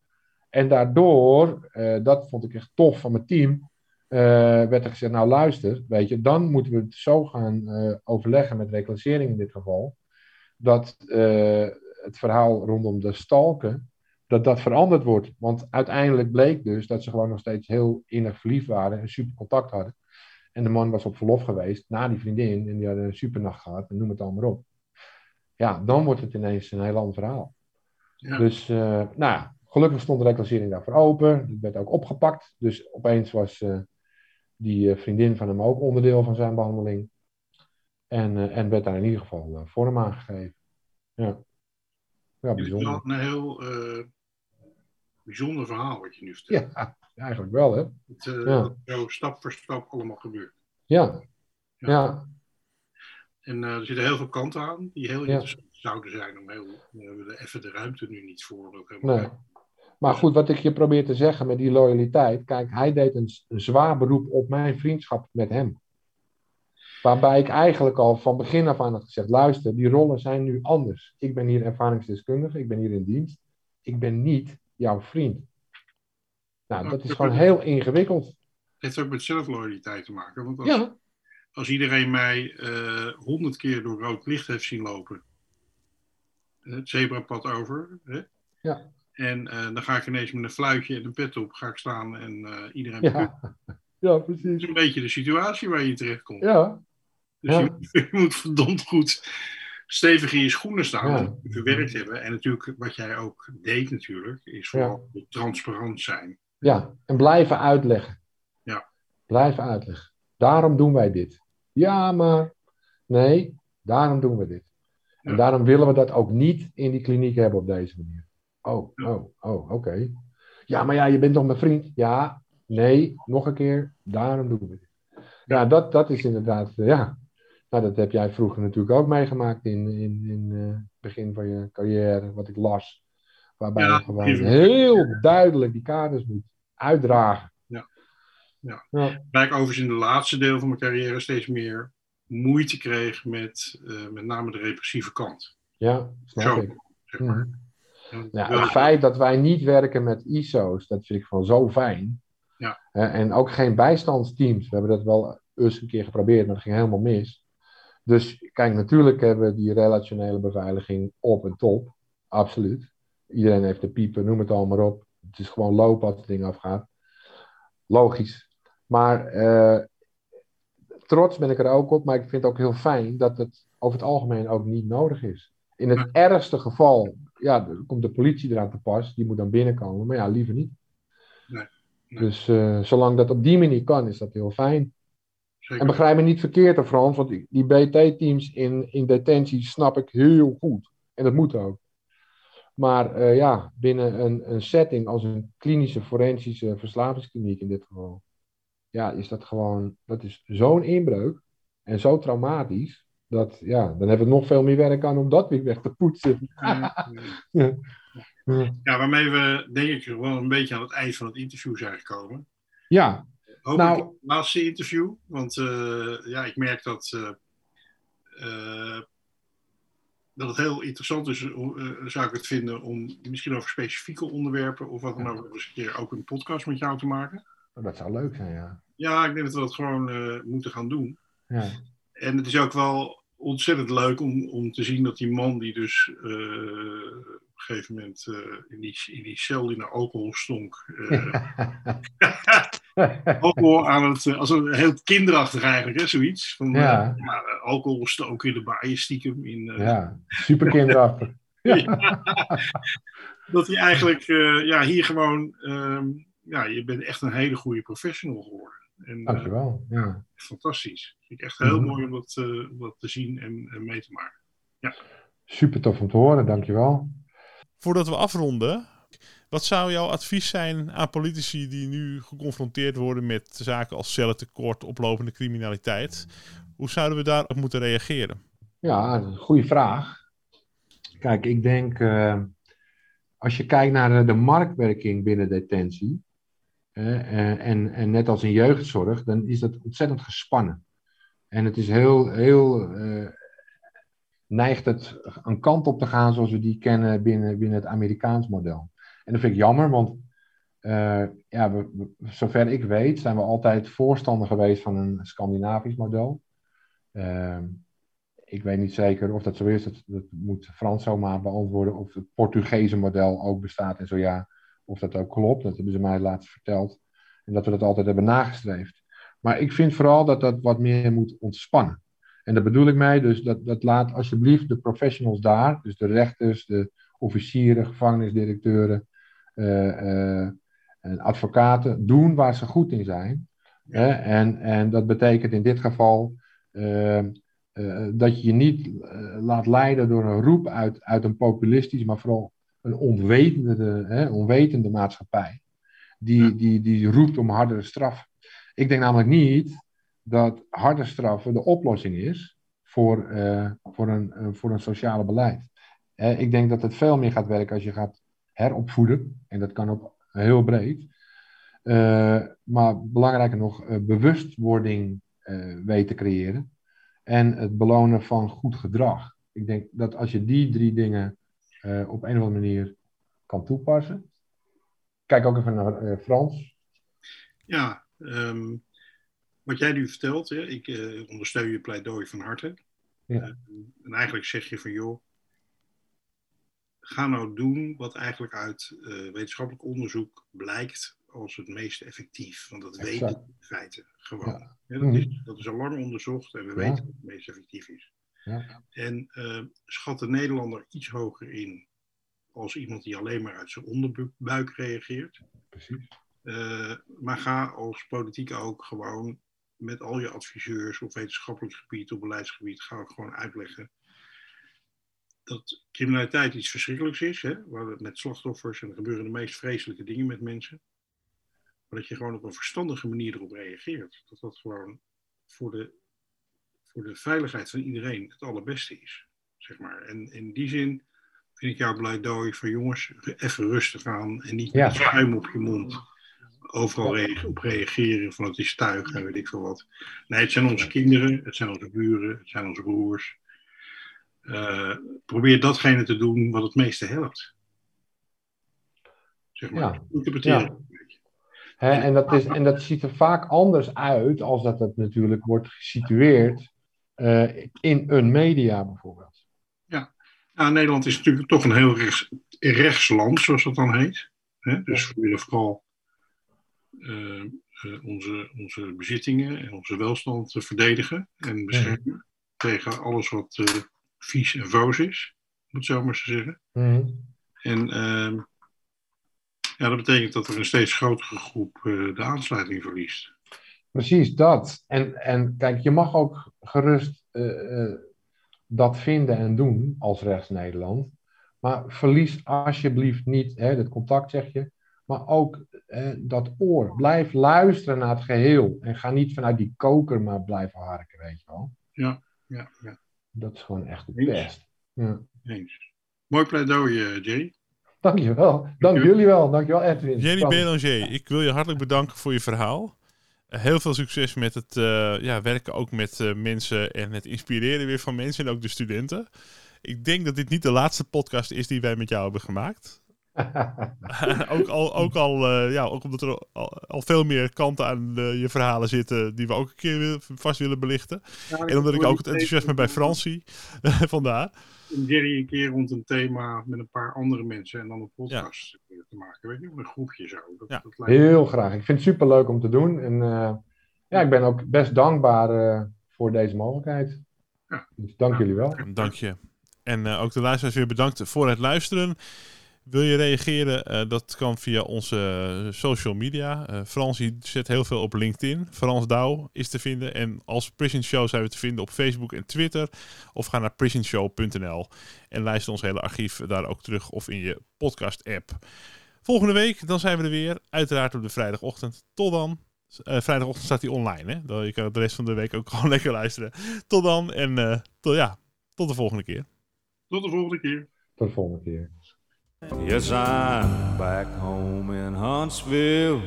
En daardoor, dat vond ik echt tof van mijn team, werd er gezegd, nou luister, weet je, dan moeten we het zo gaan overleggen met reclassering in dit geval, dat het verhaal rondom de stalken, dat dat veranderd wordt. Want uiteindelijk bleek dus dat ze gewoon nog steeds heel innig verliefd waren en super contact hadden. En de man was op verlof geweest na die vriendin en die hadden een supernacht gehad en noem het allemaal op. Ja, dan wordt het ineens een heel ander verhaal. Ja. Dus, eh, nou ja, gelukkig stond de reclassering daarvoor open. Die werd ook opgepakt. Dus opeens was eh, die eh, vriendin van hem ook onderdeel van zijn behandeling. En, en werd daar in ieder geval vorm aan gegeven. Ja, ja Het is wel bijzonder. een heel eh, bijzonder verhaal wat je nu vertelt. Ja, eigenlijk wel, hè? Het, eh, Ja. zo stap voor stap allemaal gebeurt. Ja, Ja. ja, En eh, er zitten heel veel kanten aan die heel interessant zouden zijn om heel. We hebben er even de ruimte nu niet voor. helemaal nee. Maar goed, wat ik je probeer te zeggen met die loyaliteit. Kijk, hij deed een zwaar beroep op mijn vriendschap met hem. Waarbij ik eigenlijk al van begin af aan had gezegd: luister, die rollen zijn nu anders. Ik ben hier ervaringsdeskundige, ik ben hier in dienst. Ik ben niet jouw vriend. Nou, dat is gewoon heel ingewikkeld. Het heeft ook met zelfloyaliteit te maken. Want als, Ja, als iedereen mij eh, honderd keer door rood licht heeft zien lopen, eh, het zebrapad over, hè? Ja. en eh, dan ga ik ineens met een fluitje en een pet op ga ik staan en iedereen ja. ja, Dat precies. is een beetje de situatie waar je terecht komt. Ja, Dus Ja. je, moet- [LAUGHS] je moet verdomd goed stevig in je schoenen staan Ja. en verwerkt hebben. En natuurlijk, wat jij ook deed natuurlijk, is vooral transparant zijn. ja. En blijven uitleggen. Ja. Blijven uitleggen. Daarom doen wij dit. Ja, maar nee, daarom doen we dit. En Ja. daarom willen we dat ook niet in die kliniek hebben op deze manier. Oh, oh, oh, oké. Ja, maar ja, je bent toch mijn vriend? Ja, nee, nog een keer, daarom doen we dit. Ja, dat, dat is inderdaad, eh, ja. Nou, dat heb jij vroeger natuurlijk ook meegemaakt in, in, in eh, het begin van je carrière, wat ik las. Waarbij Ja, je gewoon even- heel duidelijk die kaders moet uitdragen. Ja. Ja. ja. Waar ik overigens in het laatste deel van mijn carrière steeds meer moeite kreeg met eh, met name de repressieve kant. ja snap Zo, ik. zeg maar. Mhm. Ja, het feit dat wij niet werken met ISO's, dat vind ik gewoon zo fijn. Ja. Eh, en ook geen bijstandsteams. We hebben dat wel eens een keer geprobeerd, maar dat ging helemaal mis. Dus kijk, natuurlijk hebben we die relationele beveiliging op en top. Absoluut. Iedereen heeft de piepen, noem het allemaal maar op. Het is gewoon lopen als het ding afgaat. Logisch. Maar eh, trots ben ik er ook op, maar ik vind het ook heel fijn dat het over het algemeen ook niet nodig is. In het ergste geval, ja, dan komt de politie eraan te pas, die moet dan binnenkomen, maar ja, liever niet. Nee, nee. Dus eh, zolang dat op die manier kan, is dat heel fijn. Zeker. En begrijp me niet verkeerd, Frans, want die- BT-teams in, in detentie snap ik heel goed. En dat moet ook. Maar eh, ja, binnen een, een setting als een klinische forensische verslavingskliniek in dit geval, ja, is dat gewoon, dat is zo'n inbreuk en zo traumatisch, dat ja, dan hebben we nog veel meer werk aan om dat weer weg te poetsen. [LAUGHS] Ja. waarmee we denk ik wel een beetje aan het eind van het interview zijn gekomen. Ja, Hopelijk Nou- het laatste interview. Want eh, ja, ik merk dat, eh, eh, dat het heel interessant is, zou ik het vinden, om misschien over specifieke onderwerpen of wat dan ook nog eens een keer ook een podcast met jou te maken. dat zou leuk zijn, ja. Ja, ik denk dat we dat gewoon moeten gaan doen. ja. En het is ook wel ontzettend leuk om, om te zien dat die man die dus eh, op een gegeven moment eh, in, die, in die cel die naar alcohol stonk, eh, [LAUGHS] [LAUGHS] alcohol aan het, als een heel kinderachtig eigenlijk, hè, zoiets. Van, Ja. alcohol stoken in de baaien stiekem. In, ja, super kinderachtig. [LAUGHS] Dat hij eigenlijk ja, hier gewoon, ehm, ja, je bent echt een hele goede professional geworden. En, eh, Dankjewel. Ja. fantastisch. Vind ik echt heel Mhm. mooi om dat, eh, om dat te zien en, en mee te maken. Super tof om te horen, dankjewel. Voordat we afronden, Wat zou jouw advies zijn aan politici die nu geconfronteerd worden met zaken als cellentekort, oplopende criminaliteit? Hoe zouden we daarop moeten reageren? Ja, goede vraag. Kijk, ik denk, uh, als je kijkt naar de marktwerking binnen detentie, en, en net als in jeugdzorg, dan is dat ontzettend gespannen. En het is heel, heel uh, neigt het een kant op te gaan zoals we die kennen binnen, binnen het Amerikaans model. En dat vind ik jammer, want uh, ja, zover ik weet zijn we altijd voorstander geweest van een Scandinavisch model. Uh, ik weet niet zeker of dat zo is, dat, dat moet Frans zomaar beantwoorden, of het Portugese model ook bestaat en zo ja, of dat ook klopt. Dat hebben ze mij laatst verteld. En dat we dat altijd hebben nagestreefd. Maar ik vind vooral dat dat wat meer moet ontspannen. En daar bedoel ik mee, dus dat, dat laat alsjeblieft de professionals daar, dus de rechters, de officieren, gevangenisdirecteuren uh, uh, en advocaten, doen waar ze goed in zijn. En, en dat betekent in dit geval uh, dat je je niet laat leiden door een roep uit, uit een populistisch, maar vooral een onwetende, hè, onwetende maatschappij. Die, die, die roept om hardere straf. Ik denk namelijk niet dat harde straffen de oplossing is voor, uh, voor, een, uh, voor een sociale beleid. Uh, ik denk dat het veel meer gaat werken als je gaat heropvoeden. En dat kan ook heel breed. maar belangrijker nog, bewustwording weten creëren. En het belonen van goed gedrag. Ik denk dat als je die drie dingen op een of andere manier kan toepassen. Kijk ook even naar Frans. Ja, um, wat jij nu vertelt, hè, ik uh, ondersteun je pleidooi van harte. Ja. En eigenlijk zeg je van joh, ga nou doen wat eigenlijk uit wetenschappelijk onderzoek blijkt als het meest effectief. Want dat exact. weten we in feite gewoon. Ja. Ja, dat, is, dat, is, al lang onderzocht en we weten dat het meest effectief is. En schat de Nederlander iets hoger in als iemand die alleen maar uit zijn onderbuik reageert. Precies. maar ga als politiek ook gewoon met al je adviseurs op wetenschappelijk gebied, op beleidsgebied, ga ik gewoon uitleggen dat criminaliteit iets verschrikkelijks is. Hè? Met slachtoffers en er gebeuren de meest vreselijke dingen met mensen. Maar dat je gewoon op een verstandige manier erop reageert. Dat dat gewoon voor de, voor de veiligheid van iedereen het allerbeste is. Zeg maar. En in die zin vind ik jouw pleidooi van jongens, even rustig aan en niet met schuim op je mond overal op reageren van het is tuig en weet ik veel wat. Nee, het zijn onze kinderen, het zijn onze buren, het zijn onze broers. Uh, probeer datgene te doen wat het meeste helpt. Zeg maar, ja. interpreteren. Ja. en, dat is, en dat ziet er vaak anders uit als dat het natuurlijk wordt gesitueerd in een media bijvoorbeeld. Ja. ja, Nederland is natuurlijk toch een heel rechts, rechtsland, zoals dat dan heet. Hè? Dus we willen vooral uh, onze, onze bezittingen en onze welstand verdedigen en beschermen mm. tegen alles wat uh, vies en voos is, moet zo maar zeggen. Mm. En ehm, ja, dat betekent dat er een steeds grotere groep de aansluiting verliest. Precies dat. En, en kijk, je mag ook gerust dat vinden en doen als rechts Nederland. Maar verlies alsjeblieft niet hè, het contact, zeg je, maar ook eh, dat oor. Blijf luisteren naar het geheel. En ga niet vanuit die koker maar blijven harken, weet je wel. Ja, ja, ja. Dat is gewoon echt het best. Ja. Eens. Mooi pleidooi, Jerry. Dankjewel. Dank jullie wel. Dankjewel, Edwin. Jerry Belanger, ik wil je hartelijk bedanken voor je verhaal. Heel veel succes met het uh, ja, werken ook met uh, mensen en het inspireren weer van mensen en ook de studenten. Ik denk dat dit niet de laatste podcast is die wij met jou hebben gemaakt. [LAUGHS] ook al, ook al uh, ja, ook omdat er al, al, veel meer kanten aan uh, je verhalen zitten die we ook een keer vast willen belichten. Ja, en omdat ik ook het enthousiasme bij Francie, [LAUGHS] vandaar. Jerry een keer rond een thema met een paar andere mensen en dan een podcast ja. te maken. Weet je, een groepje zo. Dat, ja. dat Heel graag. Ik vind het super leuk om te doen. En uh, ja, ik ben ook best dankbaar voor deze mogelijkheid. Ja. Dus dank jullie wel. Dank je. En ook de luisteraars weer bedankt voor het luisteren. Wil je reageren? Uh, dat kan via onze social media. Uh, Frans zet heel veel op LinkedIn. Frans Douw is te vinden. En als Prison Show zijn we te vinden op Facebook en Twitter. Of ga naar prisonshow.nl en luister ons hele archief daar ook terug of in je podcast app. Volgende week, dan zijn we er weer. Uiteraard op de vrijdagochtend. Tot dan. Eh, vrijdagochtend staat hij online, hè? Dan je kan de rest van de week ook [LAUGHS] gewoon lekker luisteren. Tot dan en eh, tot, ja, tot de volgende keer. Tot de volgende keer. Tot de volgende keer. Yes, I'm back home in Huntsville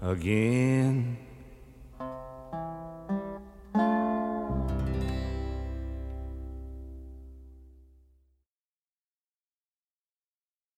again.